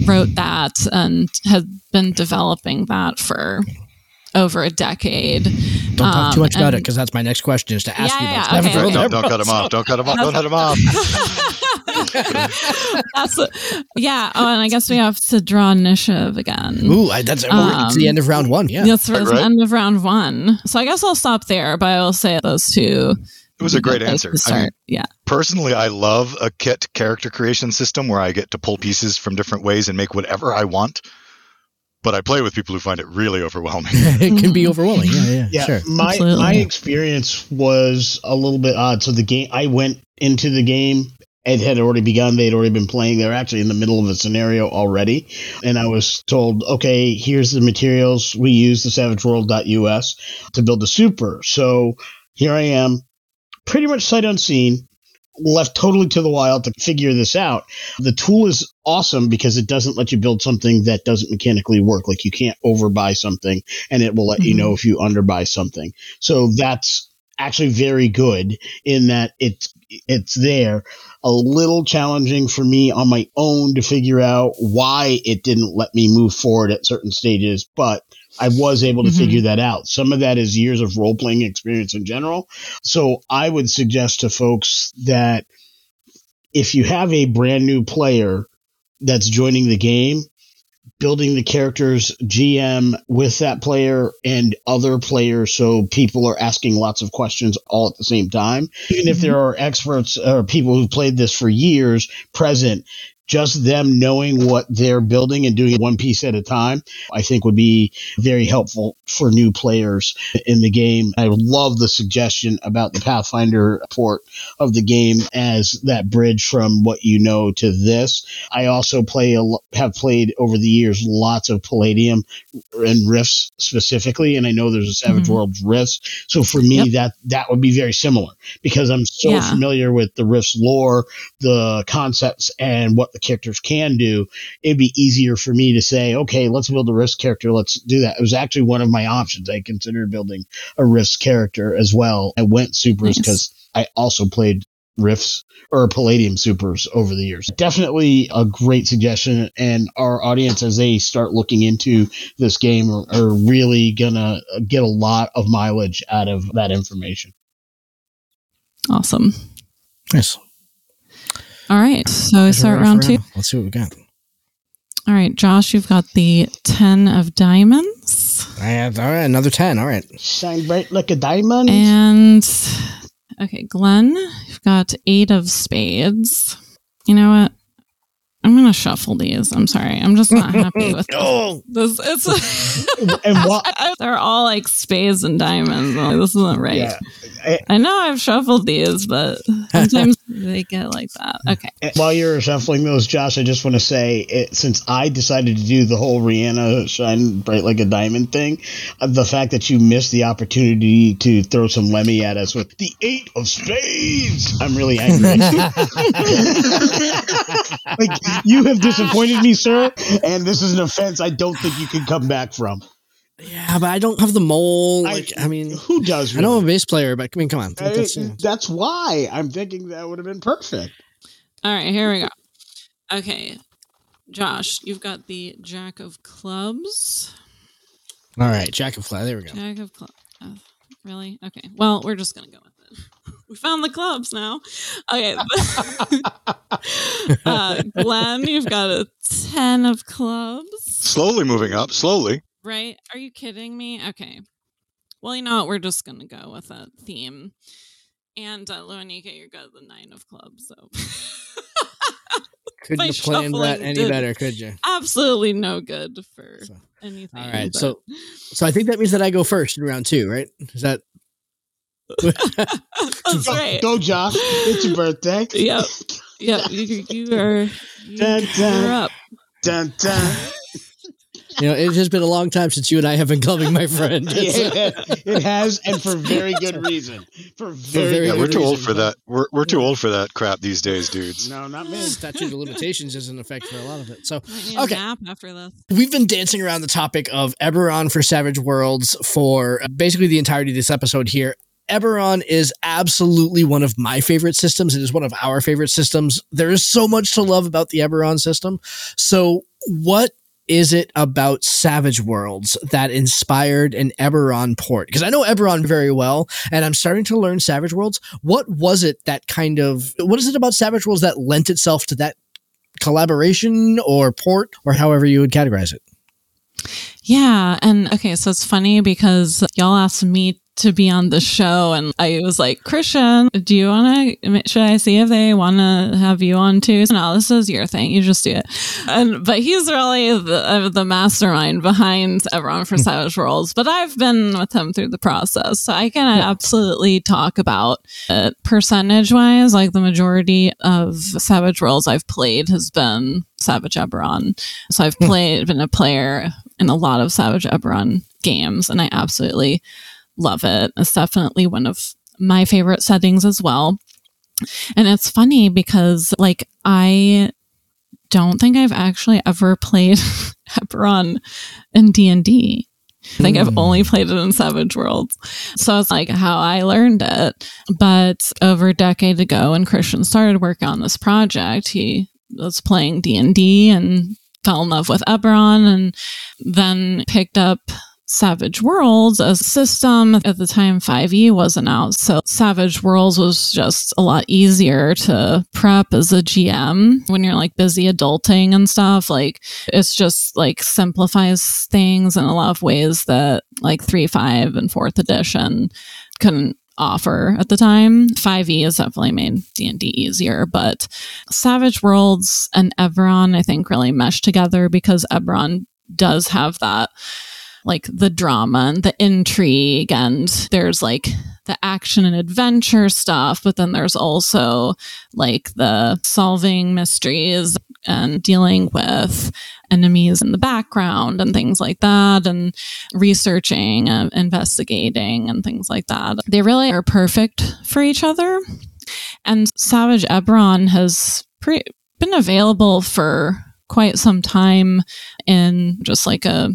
wrote that and had been developing that for over a decade. Don't talk too much um, about it because that's my next question is to ask yeah, you about yeah, okay, don't, okay. don't, don't cut him off. Don't cut him off. Don't cut him off. that's a, yeah. Oh, and I guess we have to draw initiative again. Ooh, I, that's um, it's the end of round one. Yeah, that's right. the end of round one. So I guess I'll stop there, but I will say those two it was a great answer. I mean, yeah. Personally, I love a kit character creation system where I get to pull pieces from different ways and make whatever I want. But I play with people who find it really overwhelming. it can be mm-hmm. overwhelming. Yeah, yeah, yeah. Sure. My Absolutely. my experience was a little bit odd. So the game, I went into the game it had already begun. They had already been playing. They were actually in the middle of a scenario already. And I was told, okay, here's the materials. We use the savageworld.us to build a super. So here I am pretty much sight unseen, left totally to the wild to figure this out. The tool is awesome because it doesn't let you build something that doesn't mechanically work. Like you can't overbuy something and it will let mm-hmm. you know if you underbuy something. So that's actually very good in that it's it's there. A little challenging for me on my own to figure out why it didn't let me move forward at certain stages, but I was able to mm-hmm. figure that out. Some of that is years of role playing experience in general. So I would suggest to folks that if you have a brand new player that's joining the game, building the characters GM with that player and other players so people are asking lots of questions all at the same time. Even if there mm-hmm. are experts or people who've played this for years present, just them knowing what they're building and doing it one piece at a time, I think would be very helpful for new players in the game. I love the suggestion about the Pathfinder port of the game as that bridge from what you know to this. I also play a, have played over the years lots of Palladium and Rifts specifically, and I know there's a Savage Mhm. Worlds Rifts. So for me, Yep. that that would be very similar because I'm so Yeah. familiar with the Rifts lore, the concepts, and what the characters can do. It'd be easier for me to say, okay, let's build a Rifts character. Let's do that. It was actually one of my options. I considered building a Rifts character as well. I went supers Nice. because I also played Rifts or Palladium supers over the years. Definitely a great suggestion. And our audience, as they start looking into this game, are, are really gonna get a lot of mileage out of that information. Awesome. Nice. All right. So we start round two. Let's see what we got. All right, Josh, you've got the 10 of diamonds. I have all right, another ten. All right. Shine bright like a diamond. And okay, Glenn, you've got eight of spades. You know what? I'm gonna shuffle these. I'm sorry. I'm just not happy with Oh, this. It's and what? they're all like spades and diamonds. Like, this isn't right. Yeah. I- I know I've shuffled these, but sometimes they get like that. Okay. And While you're shuffling those, Josh, I just want to say, it, since I decided to do the whole Rihanna shine bright like a diamond thing, uh, the fact that you missed the opportunity to throw some Lemmy at us with the eight of spades, I'm really angry. like you have disappointed me, sir, and this is an offense I don't think you can come back from. yeah, but I don't have the mole. Like, I, mean, Who does? I know I'm a bass player, but I mean, come on. I- That's, that's why I'm thinking that would have been perfect. All right, here we go. Okay. Josh, you've got the Jack of Clubs. all right. Jack of Fly. There we go. Jack of Clubs. Uh, really? Okay. Well, we're just going to go with it. We found the clubs now. Okay. uh, Glenn, you've got a 10 of clubs. Slowly moving up, slowly. Right? Are you kidding me? Okay. Well, you know what? We're just going to go with a theme. And uh, Luanika, you're got the nine of clubs. So Couldn't My have planned that any did- better, could you? absolutely no good for So- anything. All right, but- so so I think that means that I go first in round two, right? Is that that's Go, right. go, Josh! It's your birthday. Yep. Yep. You, you are you, Dun, dun. you're up. Dun, dun. you know? It has been a long time since you and I have been clubbing my friend. Yeah, it has, and for very good reason. For very, very Yeah, good we're too old for that. We're, we're too old for that crap these days, dudes. No, not me. Statute of limitations is in effect for a lot of it. So Might need a Okay. after this. we've been dancing around the topic of Eberron for Savage Worlds for basically the entirety of this episode here. Eberron is absolutely one of my favorite systems. It is one of our favorite systems. There is so much to love about the Eberron system. So, what is it about Savage Worlds that inspired an Eberron port? Because I know Eberron very well, and I'm starting to learn Savage Worlds. What was it that kind of, what is it about Savage Worlds that lent itself to that collaboration or port or however you would categorize it? Yeah. And okay, so it's funny because y'all asked me to be on the show and I was like, Christian, do you want to, should I see if they want to have you on too? No, this is your thing. You just do it. And, but he's really the, uh, the mastermind behind Eberron for Savage Worlds, but I've been with him through the process. So I can absolutely talk about it percentage wise. Like the majority of Savage Worlds I've played has been Savage Eberron. So I've played, been a player in a lot of Savage Eberron games, and I absolutely love it. It's definitely one of my favorite settings as well. And it's funny because, like, I don't think I've actually ever played Eberron in D and D. I think I've Hmm. only played it in Savage Worlds. So it's like how I learned it. But over a decade ago, when Christian started working on this project, he was playing D and D and fell in love with Eberron, and then picked up Savage Worlds as a system. At the time, 5e wasn't out. So Savage Worlds was just a lot easier to prep as a GM when you're like busy adulting and stuff. Like it's just like simplifies things in a lot of ways that like 3, 5, and 4th edition couldn't offer at the time. 5e has definitely made D&D easier, but Savage Worlds and Eberron I think really mesh together because Eberron does have that like the drama and the intrigue and there's like the action and adventure stuff, but then there's also like the solving mysteries and dealing with enemies in the background and things like that, and researching, and investigating, and things like that. They really are perfect for each other. And Savage Eberron has pre- been available for quite some time in just like a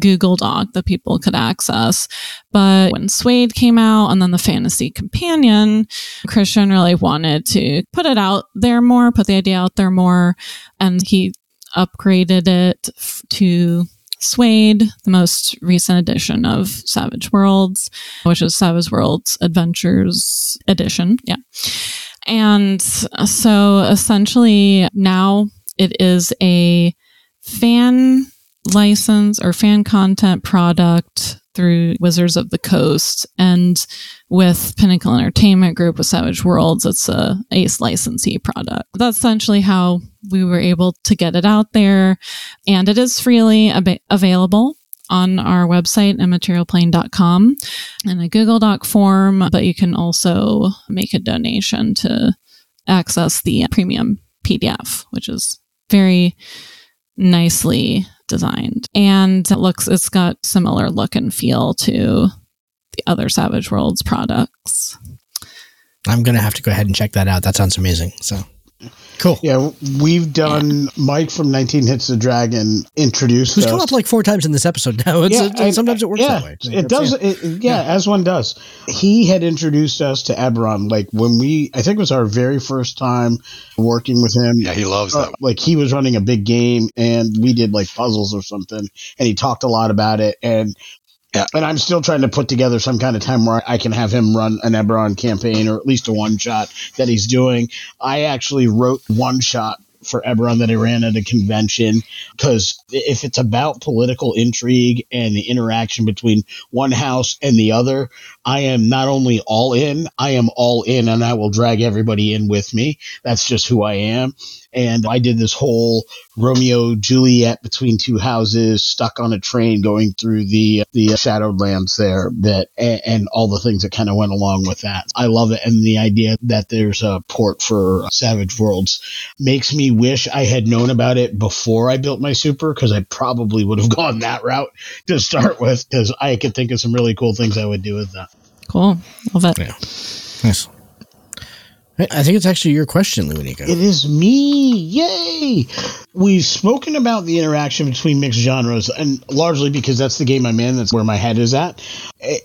Google Doc that people could access. But when SWADE came out and then the Fantasy Companion, Christian really wanted to put it out there more, put the idea out there more. And he upgraded it to SWADE, the most recent edition of Savage Worlds, which is Savage Worlds Adventures Edition. Yeah. And so essentially now it is a fan license or fan content product through Wizards of the Coast and with Pinnacle Entertainment Group with Savage Worlds, it's a ACE licensee product. That's essentially how we were able to get it out there. And it is freely ab- available on our website immaterialplane.com in a Google Doc form, but you can also make a donation to access the premium PDF, which is very nicely designed. And it looks it's got similar look and feel to the other Savage Worlds products. I'm gonna have to go ahead and check that out. That sounds amazing. So Cool. Yeah, we've done yeah. Mike from 19 Hits the Dragon introduced Who's us. come up like four times in this episode now. It's, yeah, it's, sometimes it works yeah, that way. It, it does. It, yeah, yeah, as one does. He had introduced us to Eberron like when we, I think it was our very first time working with him. Yeah, he loves uh, that. Like he was running a big game and we did like puzzles or something and he talked a lot about it. And yeah. And I'm still trying to put together some kind of time where I can have him run an Eberron campaign or at least a one shot that he's doing. I actually wrote one shot for Eberron that I ran at a convention because if it's about political intrigue and the interaction between one house and the other, I am not only all in, I am all in and I will drag everybody in with me. That's just who I am. And I did this whole Romeo Juliet between two houses, stuck on a train going through the the shadowed lands there. That and, and all the things that kind of went along with that. I love it, and the idea that there's a port for uh, Savage Worlds makes me wish I had known about it before I built my super because I probably would have gone that route to start with because I could think of some really cool things I would do with that. Cool, love it. Yeah, nice. I think it's actually your question, Luanika. It is me. Yay! We've spoken about the interaction between mixed genres, and largely because that's the game I'm in, that's where my head is at.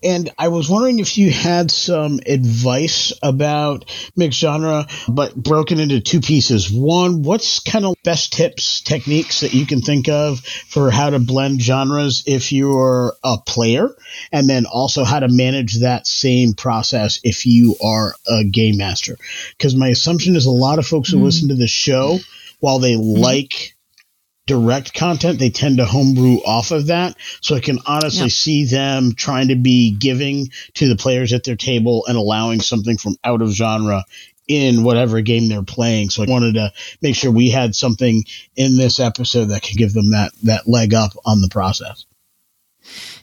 And I was wondering if you had some advice about mixed genre, but broken into two pieces. One, what's kind of best tips, techniques that you can think of for how to blend genres if you're a player? And then also how to manage that same process if you are a game master because my assumption is a lot of folks who mm. listen to the show, while they mm. like direct content, they tend to homebrew off of that. So I can honestly see them trying to be giving to the players at their table and allowing something from out of genre in whatever game they're playing. So I wanted to make sure we had something in this episode that could give them that that leg up on the process.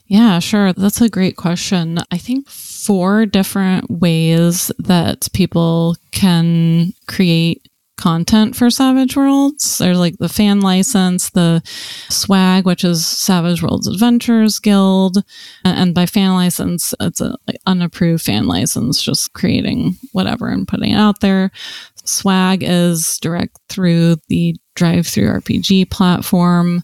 Yeah, sure. That's a great question. I think four different ways that people can create content for Savage Worlds. There's like the fan license, the SWAG, which is Savage Worlds Adventures Guild, and by fan license, it's an like, unapproved fan license, just creating whatever and putting it out there. SWAG is direct through the DriveThruRPG platform.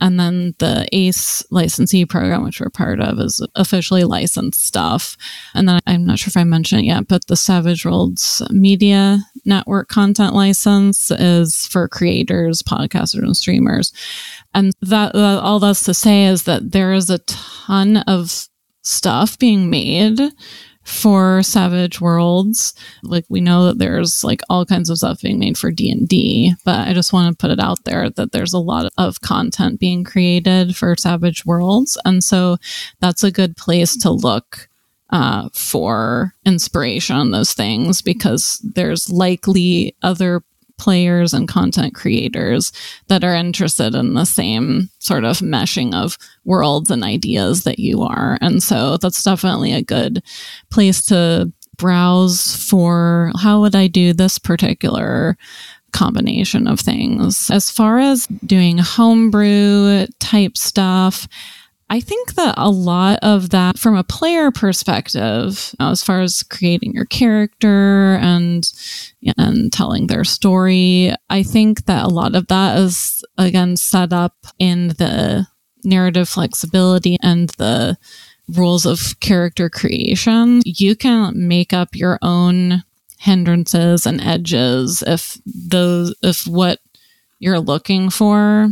And then the ACE licensee program, which we're part of, is officially licensed stuff. And then I'm not sure if I mentioned it yet, but the Savage Worlds Media Network content license is for creators, podcasters, and streamers. And that, that all that's to say is that there is a ton of stuff being made for Savage Worlds. Like we know that there's like all kinds of stuff being made for D&D, but I just want to put it out there that there's a lot of content being created for Savage Worlds. And so that's a good place to look uh, for inspiration on those things because there's likely other players and content creators that are interested in the same sort of meshing of worlds and ideas that you are. And so that's definitely a good place to browse for how would I do this particular combination of things. As far as doing homebrew type stuff, I think that a lot of that, from a player perspective, as far as creating your character and and telling their story, I think that a lot of that is again set up in the narrative flexibility and the rules of character creation. You can make up your own hindrances and edges if those if what you're looking for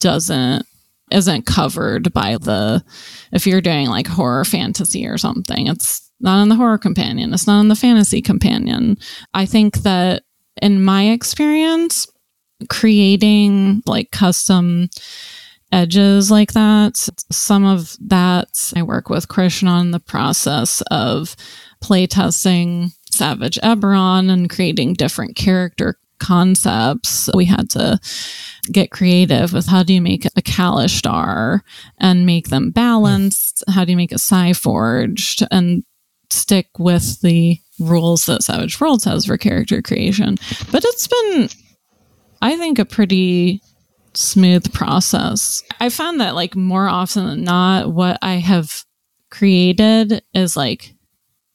doesn't isn't covered by the if you're doing like horror fantasy or something it's not in the horror companion it's not in the fantasy companion. I think that in my experience creating like custom edges like that some of that i work with christian on the process of playtesting savage eberron and creating different character concepts. We had to get creative with how do you make a Kalashtar and make them balanced? How do you make a Psyforged and stick with the rules that Savage Worlds has for character creation? But it's been, I think, a pretty smooth process. I found that like more often than not, what I have created is like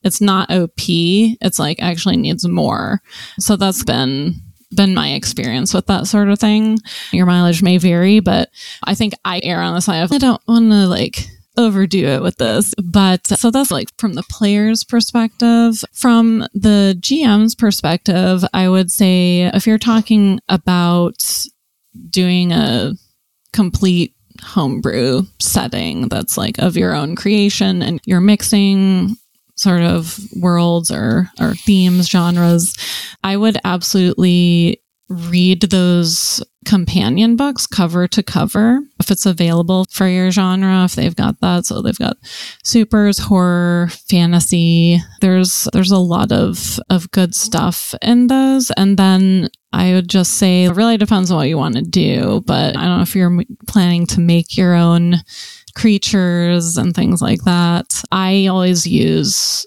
it's not OP. It's like actually needs more. So that's been been my experience with that sort of thing. Your mileage may vary, but I think I err on the side of I don't want to like overdo it with this. But so that's like from the player's perspective. From the GM's perspective, I would say if you're talking about doing a complete homebrew setting that's like of your own creation and you're mixing sort of worlds or, or themes, genres, I would absolutely read those companion books cover to cover. If it's available for your genre if they've got that. So they've got supers horror fantasy. There's there's a lot of of good stuff in those. And then i would just say it really depends on what you want to do but i don't know if you're planning to make your own creatures and things like that. I always use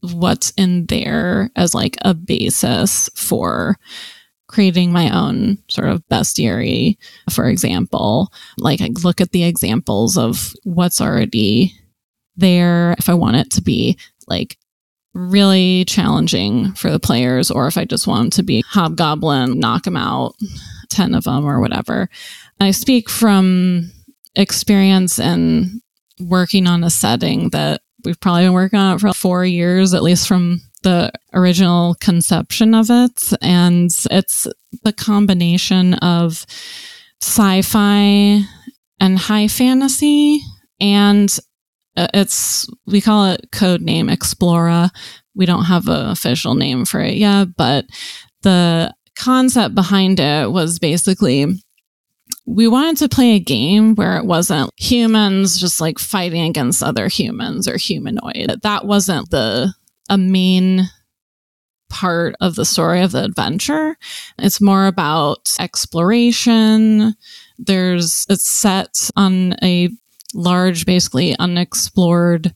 what's in there as like a basis for creating my own sort of bestiary, for example. Like I look at the examples of what's already there if I want it to be like really challenging for the players or if I just want to be hobgoblin, knock them out, 10 of them or whatever. I speak from experience and working on a setting that we've probably been working on it for four years, at least from the original conception of it. And it's the combination of sci fi and high fantasy. And uh, it's, we call it code name Explora. We don't have an official name for it yet, but the concept behind it was basically we wanted to play a game where it wasn't humans just like fighting against other humans or humanoid. That wasn't the a main part of the story of the adventure. It's more about exploration. There's it's set on a large, basically unexplored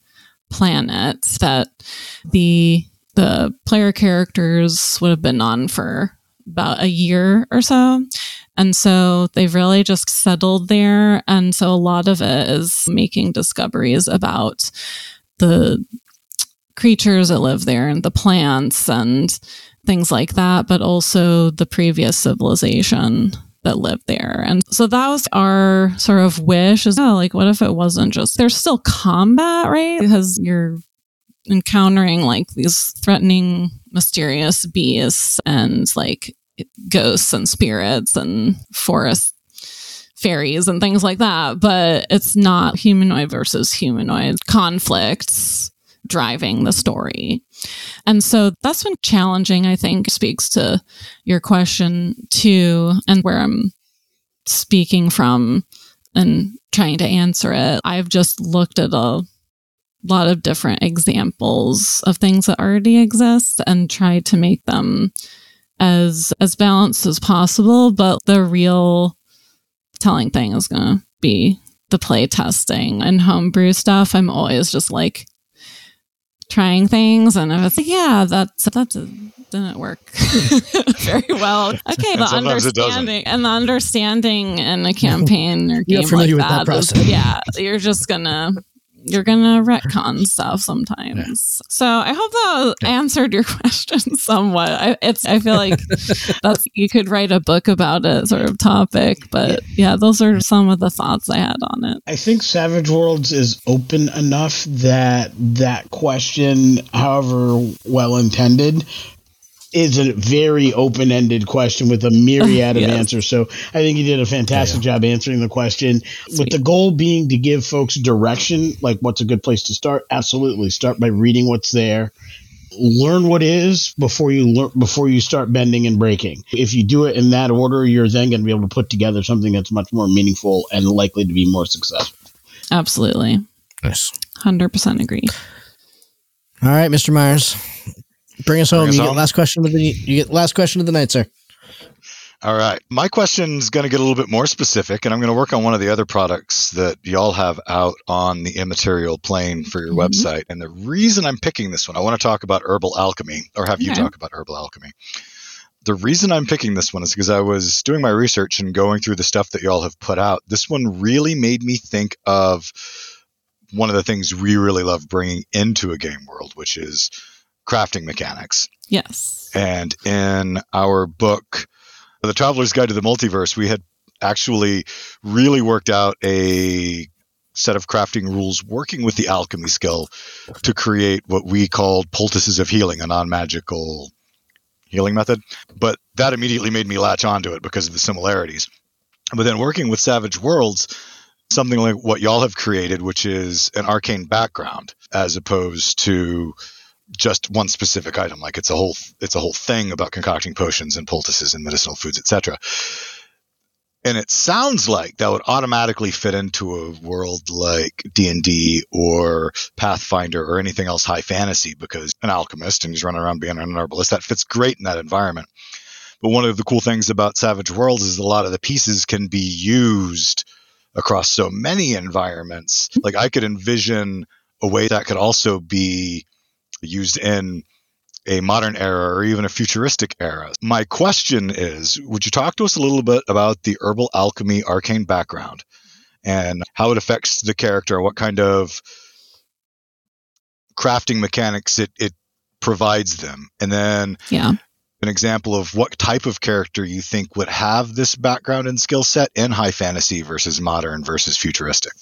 planet that the the player characters would have been on for about a year or so. And so they've really just settled there. And so a lot of it is making discoveries about the creatures that live there and the plants and things like that, but also the previous civilization that lived there. And so that was our sort of wish is, oh, like, what if it wasn't just, there's still combat, right? Because you're encountering like these threatening, mysterious beasts and like ghosts and spirits and forest fairies and things like that, but it's not humanoid versus humanoid conflicts driving the story. And so that's been challenging, I think, speaks to your question too, and where I'm speaking from and trying to answer it. I've just looked at a lot of different examples of things that already exist and tried to make them as as balanced as possible but the real telling thing is going to be the play testing and homebrew stuff. I'm always just like trying things and i was like yeah that's that didn't work very well. Okay the understanding and the understanding in a campaign or game like that, that is, yeah you're just gonna you're gonna retcon stuff sometimes. Yeah. So I hope that yeah. answered your question somewhat. I, it's I feel like that's you could write a book about it, sort of topic. But yeah. yeah, those are some of the thoughts I had on it. I think Savage Worlds is open enough that that question, however well intended, is a very open ended question with a myriad of yes. answers. So I think you did a fantastic yeah. job answering the question Sweet. with the goal being to give folks direction, like what's a good place to start. Absolutely. Start by reading what's there. Learn what is before you learn before you start bending and breaking. If you do it in that order, you're then going to be able to put together something that's much more meaningful and likely to be more successful. Absolutely. Nice. 100% agree. All right, Mr. Myers. Bring us home. Bring us you home. get last question of the you get last question of the night, sir. All right. My question is going to get a little bit more specific, and I'm going to work on one of the other products that y'all have out on the Immaterial Plane for your mm-hmm. website. And the reason I'm picking this one, I want to talk about herbal alchemy, or have okay. you talk about herbal alchemy. The reason I'm picking this one is because I was doing my research and going through the stuff that y'all have put out. This one really made me think of one of the things we really love bringing into a game world, which is crafting mechanics. Yes. And in our book, The Traveler's Guide to the Multiverse, we had actually really worked out a set of crafting rules working with the alchemy skill to create what we called poultices of healing, a non magical healing method. But that immediately made me latch onto it because of the similarities. But then working with Savage Worlds, something like what y'all have created, which is an arcane background, as opposed to just one specific item. Like it's a whole it's a whole thing about concocting potions and poultices and medicinal foods, etc. And it sounds like that would automatically fit into a world like D and D or Pathfinder or anything else high fantasy because an alchemist and he's running around being an herbalist that fits great in that environment. But one of the cool things about Savage Worlds is a lot of the pieces can be used across so many environments. Like I could envision a way that could also be used in a modern era or even a futuristic era. My question is Would you talk to us a little bit about the herbal alchemy arcane background and how it affects the character, what kind of crafting mechanics it, it provides them? And then yeah. an example of what type of character you think would have this background and skill set in high fantasy versus modern versus futuristic.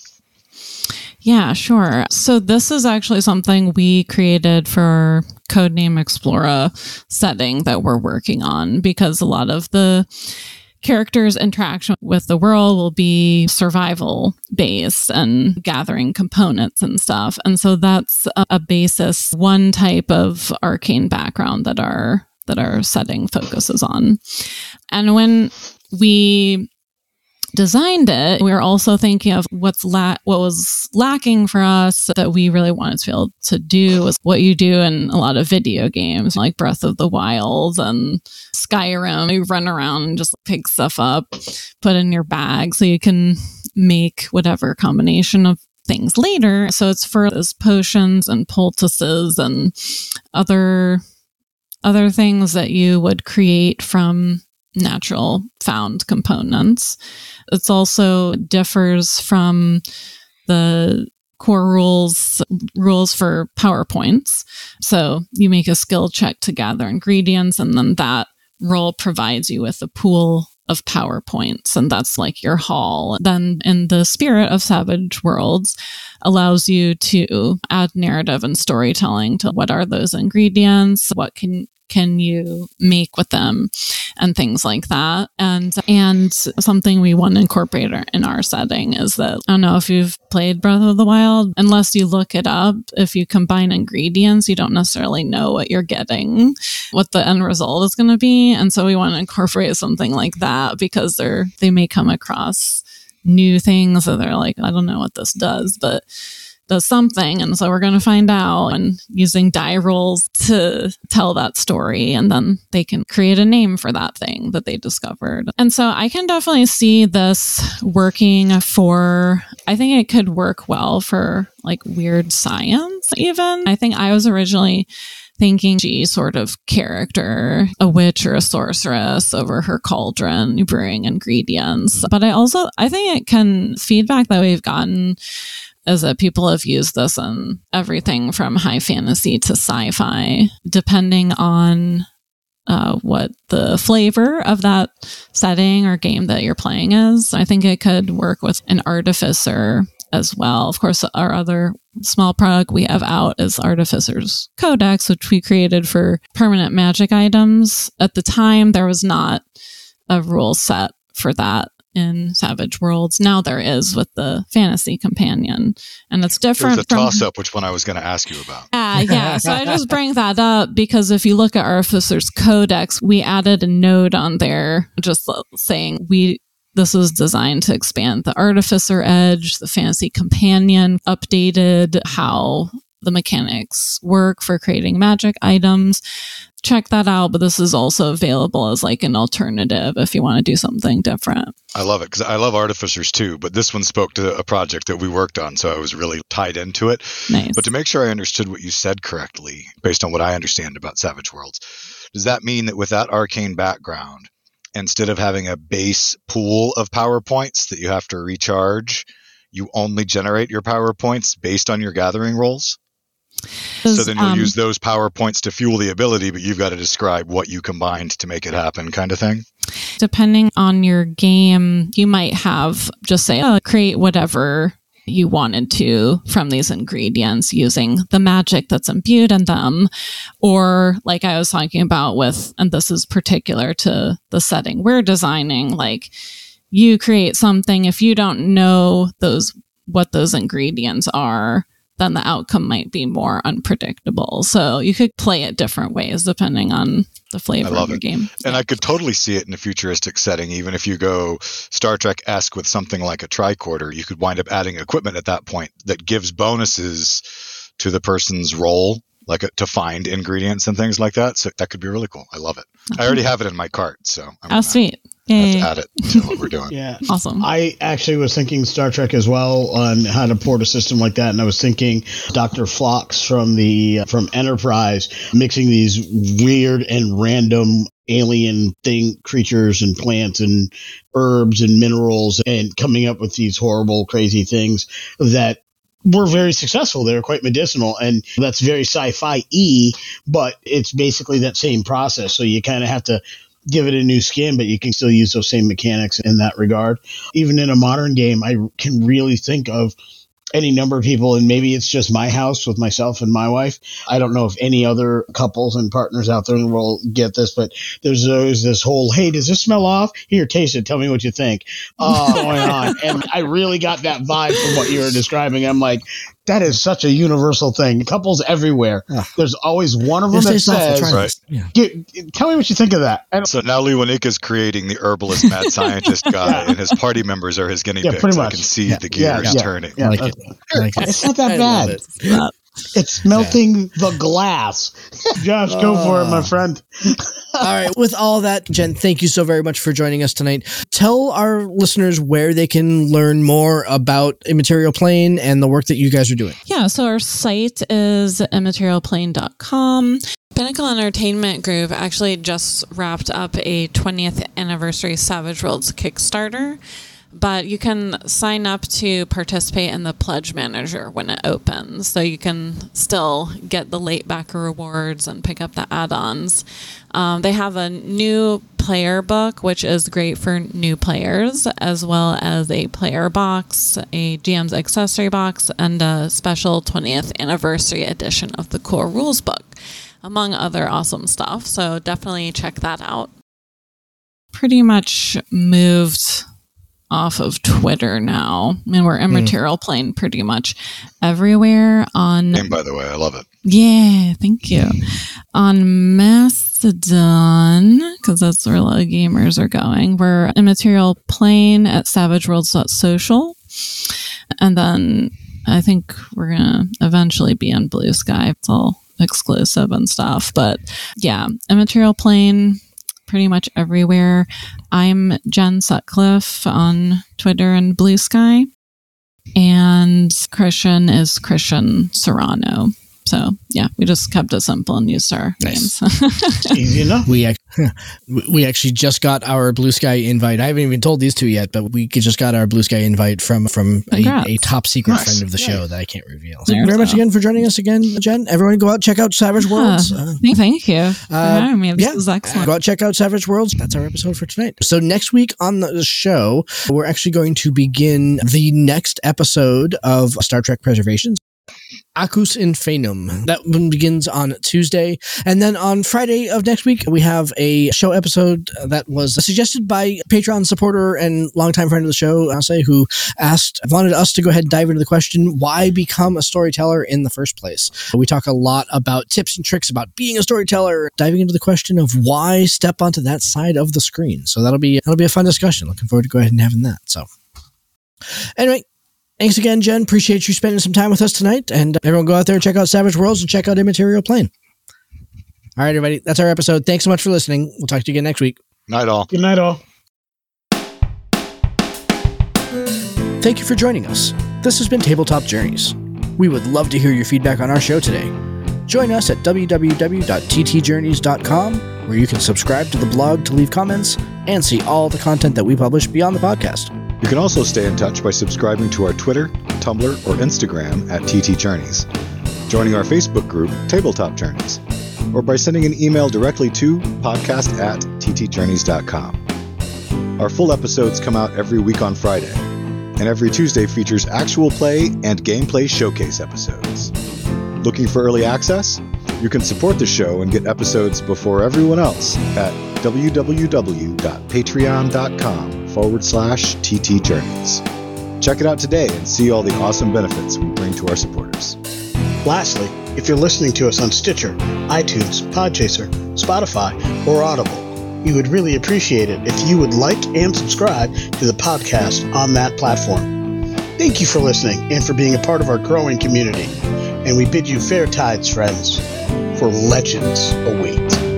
Yeah, sure. So this is actually something we created for Codename Explora setting that we're working on because a lot of the characters' interaction with the world will be survival based and gathering components and stuff. And so that's a basis, one type of arcane background that our that our setting focuses on. And when we designed it, we were also thinking of what's la- what was lacking for us that we really wanted to be able to do was what you do in a lot of video games like Breath of the Wild and Skyrim. You run around and just pick stuff up, put in your bag so you can make whatever combination of things later. So it's for those potions and poultices and other other things that you would create from natural found components. It's also differs from the core rules rules for Power Points. So you make a skill check to gather ingredients and then that role provides you with a pool of Power Points, and that's like your haul. Then, in the spirit of Savage Worlds, allows you to add narrative and storytelling to what are those ingredients, what can can you make with them and things like that. And and something we want to incorporate in our setting is that i don't know if you've played breath of the wild unless you look it up if you combine ingredients you don't necessarily know what you're getting what the end result is going to be. And so we want to incorporate something like that because they're they may come across new things that they're like i don't know what this does but something. And so we're going to find out and using die rolls to tell that story. And then they can create a name for that thing that they discovered. And so I can definitely see this working for, I think it could work well for like weird science, even. I think I was originally thinking she sort of character, a witch or a sorceress over her cauldron brewing ingredients. But I also I think it can feedback that we've gotten is that people have used this in everything from high fantasy to sci-fi, depending on uh, what the flavor of that setting or game that you're playing is. I think it could work with an artificer as well. Of course, our other small product we have out is Artificer's Codex, which we created for permanent magic items. At the time, there was not a rule set for that in Savage Worlds. Now there is with the Fantasy Companion, and it's different. It was a toss up, which one I was going to ask you about. Ah, yeah. So I just bring that up because if you look at Artificer's Codex, we added a note on there just saying we this was designed to expand the Artificer Edge, the Fantasy Companion, updated how the mechanics work for creating magic items. Check that out, but this is also available as like an alternative if you want to do something different. I love it because I love artificers too, but this one spoke to a project that we worked on, so I was really tied into it. Nice. But to make sure I understood what you said correctly, based on what I understand about Savage Worlds, does that mean that with that arcane background, instead of having a base pool of Power Points that you have to recharge, you only generate your Power Points based on your gathering rolls? So then you'll um, use those Power Points to fuel the ability, but you've got to describe what you combined to make it happen, kind of thing. Depending on your game, you might have just say, oh, create whatever you wanted to from these ingredients using the magic that's imbued in them. Or, like I was talking about with, and this is particular to the setting we're designing, like you create something, if you don't know those, what those ingredients are, then the outcome might be more unpredictable. So you could play it different ways depending on the flavor I love of your it. game. And I could totally see it in a futuristic setting, even if you go Star Trek esque with something like a tricorder, you could wind up adding equipment at that point that gives bonuses to the person's role, like a, to find ingredients and things like that. So that could be really cool. I love it. I already have it in my cart, so I'm Oh, sweet. Have Yay. to add it to what we're doing. Yeah. Awesome. I actually was thinking Star Trek as well on how to port a system like that, and I was thinking Doctor Phlox from the from Enterprise mixing these weird and random alien thing creatures and plants and herbs and minerals and coming up with these horrible crazy things that were very successful. They were quite medicinal, and that's very sci-fi e, but it's basically that same process. So you kind of have to give it a new skin, but you can still use those same mechanics in that regard. Even in a modern game, I can really think of any number of people, and maybe it's just my house with myself and my wife. I don't know if any other couples and partners out there will get this, but there's always this whole, hey, does this smell off? Here, taste it. Tell me what you think. Oh, Going on. And I really got that vibe from what you were describing. I'm like, that is such a universal thing. Couples everywhere. Ugh. There's always one of them This that is awful. says, Right. Yeah. "Get- tell me what you think of that. And So now Lee Wanika is creating the herbalist mad scientist guy, and his party members are his guinea Yeah, pigs. pretty I can see Yeah. the gears yeah. turning. Yeah. Like it. Like it. It's not that I bad. love it. It's melting the glass. Josh, go for it, my ah. friend. All right. With all that, Jenn, thank you so very much for joining us tonight. Tell our listeners where they can learn more about Immaterial Plane and the work that you guys are doing. Yeah, so our site is immaterialplane.com. Pinnacle Entertainment Group actually just wrapped up a 20th anniversary Savage Worlds Kickstarter, but you can sign up to participate in the Pledge Manager when it opens. So you can still get the late backer rewards and pick up the add ons. Um, they have a new player book, which is great for new players, as well as a player box, a GM's accessory box, and a special 20th anniversary edition of the core rules book, among other awesome stuff. So definitely check that out. Pretty much moved off of Twitter now. I mean, we're immaterial plane pretty much everywhere on Name, by the way, I love it. yeah, thank you. Mm. On Mastodon, because that's where a lot of gamers are going, we're immaterial plane at savageworlds.social. And then I think we're gonna eventually be on Bluesky. It's all exclusive and stuff, but yeah, Immaterial Plane pretty much everywhere. I'm Jenn Sutcliffe on Twitter and Bluesky, and Christian is Christian Serrano. So yeah, we just kept it simple and used our Nice. names. Easy enough. We ac- we actually just got our Bluesky invite. I haven't even told these two yet, but we just got our Bluesky invite from from a, a top secret Nice. friend of the Nice. show that I can't reveal. Thank you There very much again for joining us again, Jenn. Everyone, go out check out Savage Worlds. Uh, Thank- Thank you. for Uh, having me. This yeah. is excellent. Go out check out Savage Worlds. That's our episode for tonight. So next week on the show, we're actually going to begin the next episode of Star Trek Preservations. Acus Infanum. That one begins on Tuesday. And then on Friday of next week, we have a show episode that was suggested by Patreon supporter and longtime friend of the show, I'll who asked, wanted us to go ahead and dive into the question, why become a storyteller in the first place? We talk a lot about tips and tricks about being a storyteller, diving into the question of why step onto that side of the screen. So that'll be, that'll be a fun discussion. Looking forward to go ahead and having that. So anyway, Thanks again, Jenn. Appreciate you spending some time with us tonight. And uh, everyone go out there and check out Savage Worlds and check out Immaterial Plane. All right, everybody. That's our episode. Thanks so much for listening. We'll talk to you again next week. Night all. Good night, all. Thank you for joining us. This has been Tabletop Journeys. We would love to hear your feedback on our show today. Join us at www.ttjourneys.com, where you can subscribe to the blog to leave comments and see all the content that we publish beyond the podcast. You can also stay in touch by subscribing to our Twitter, Tumblr, or Instagram at TT Journeys, joining our Facebook group, Tabletop Journeys, or by sending an email directly to podcast at ttjourneys.com. Our full episodes come out every week on Friday, and every Tuesday features actual play and gameplay showcase episodes. Looking for early access? You can support the show and get episodes before everyone else at www.patreon.com forward slash TT Journeys. Check it out today and see all the awesome benefits we bring to our supporters. Lastly, if you're listening to us on Stitcher, iTunes, Podchaser, Spotify, or Audible, we would really appreciate it if you would like and subscribe to the podcast on that platform. Thank you for listening and for being a part of our growing community. And we bid you fair tides, friends, for legends await.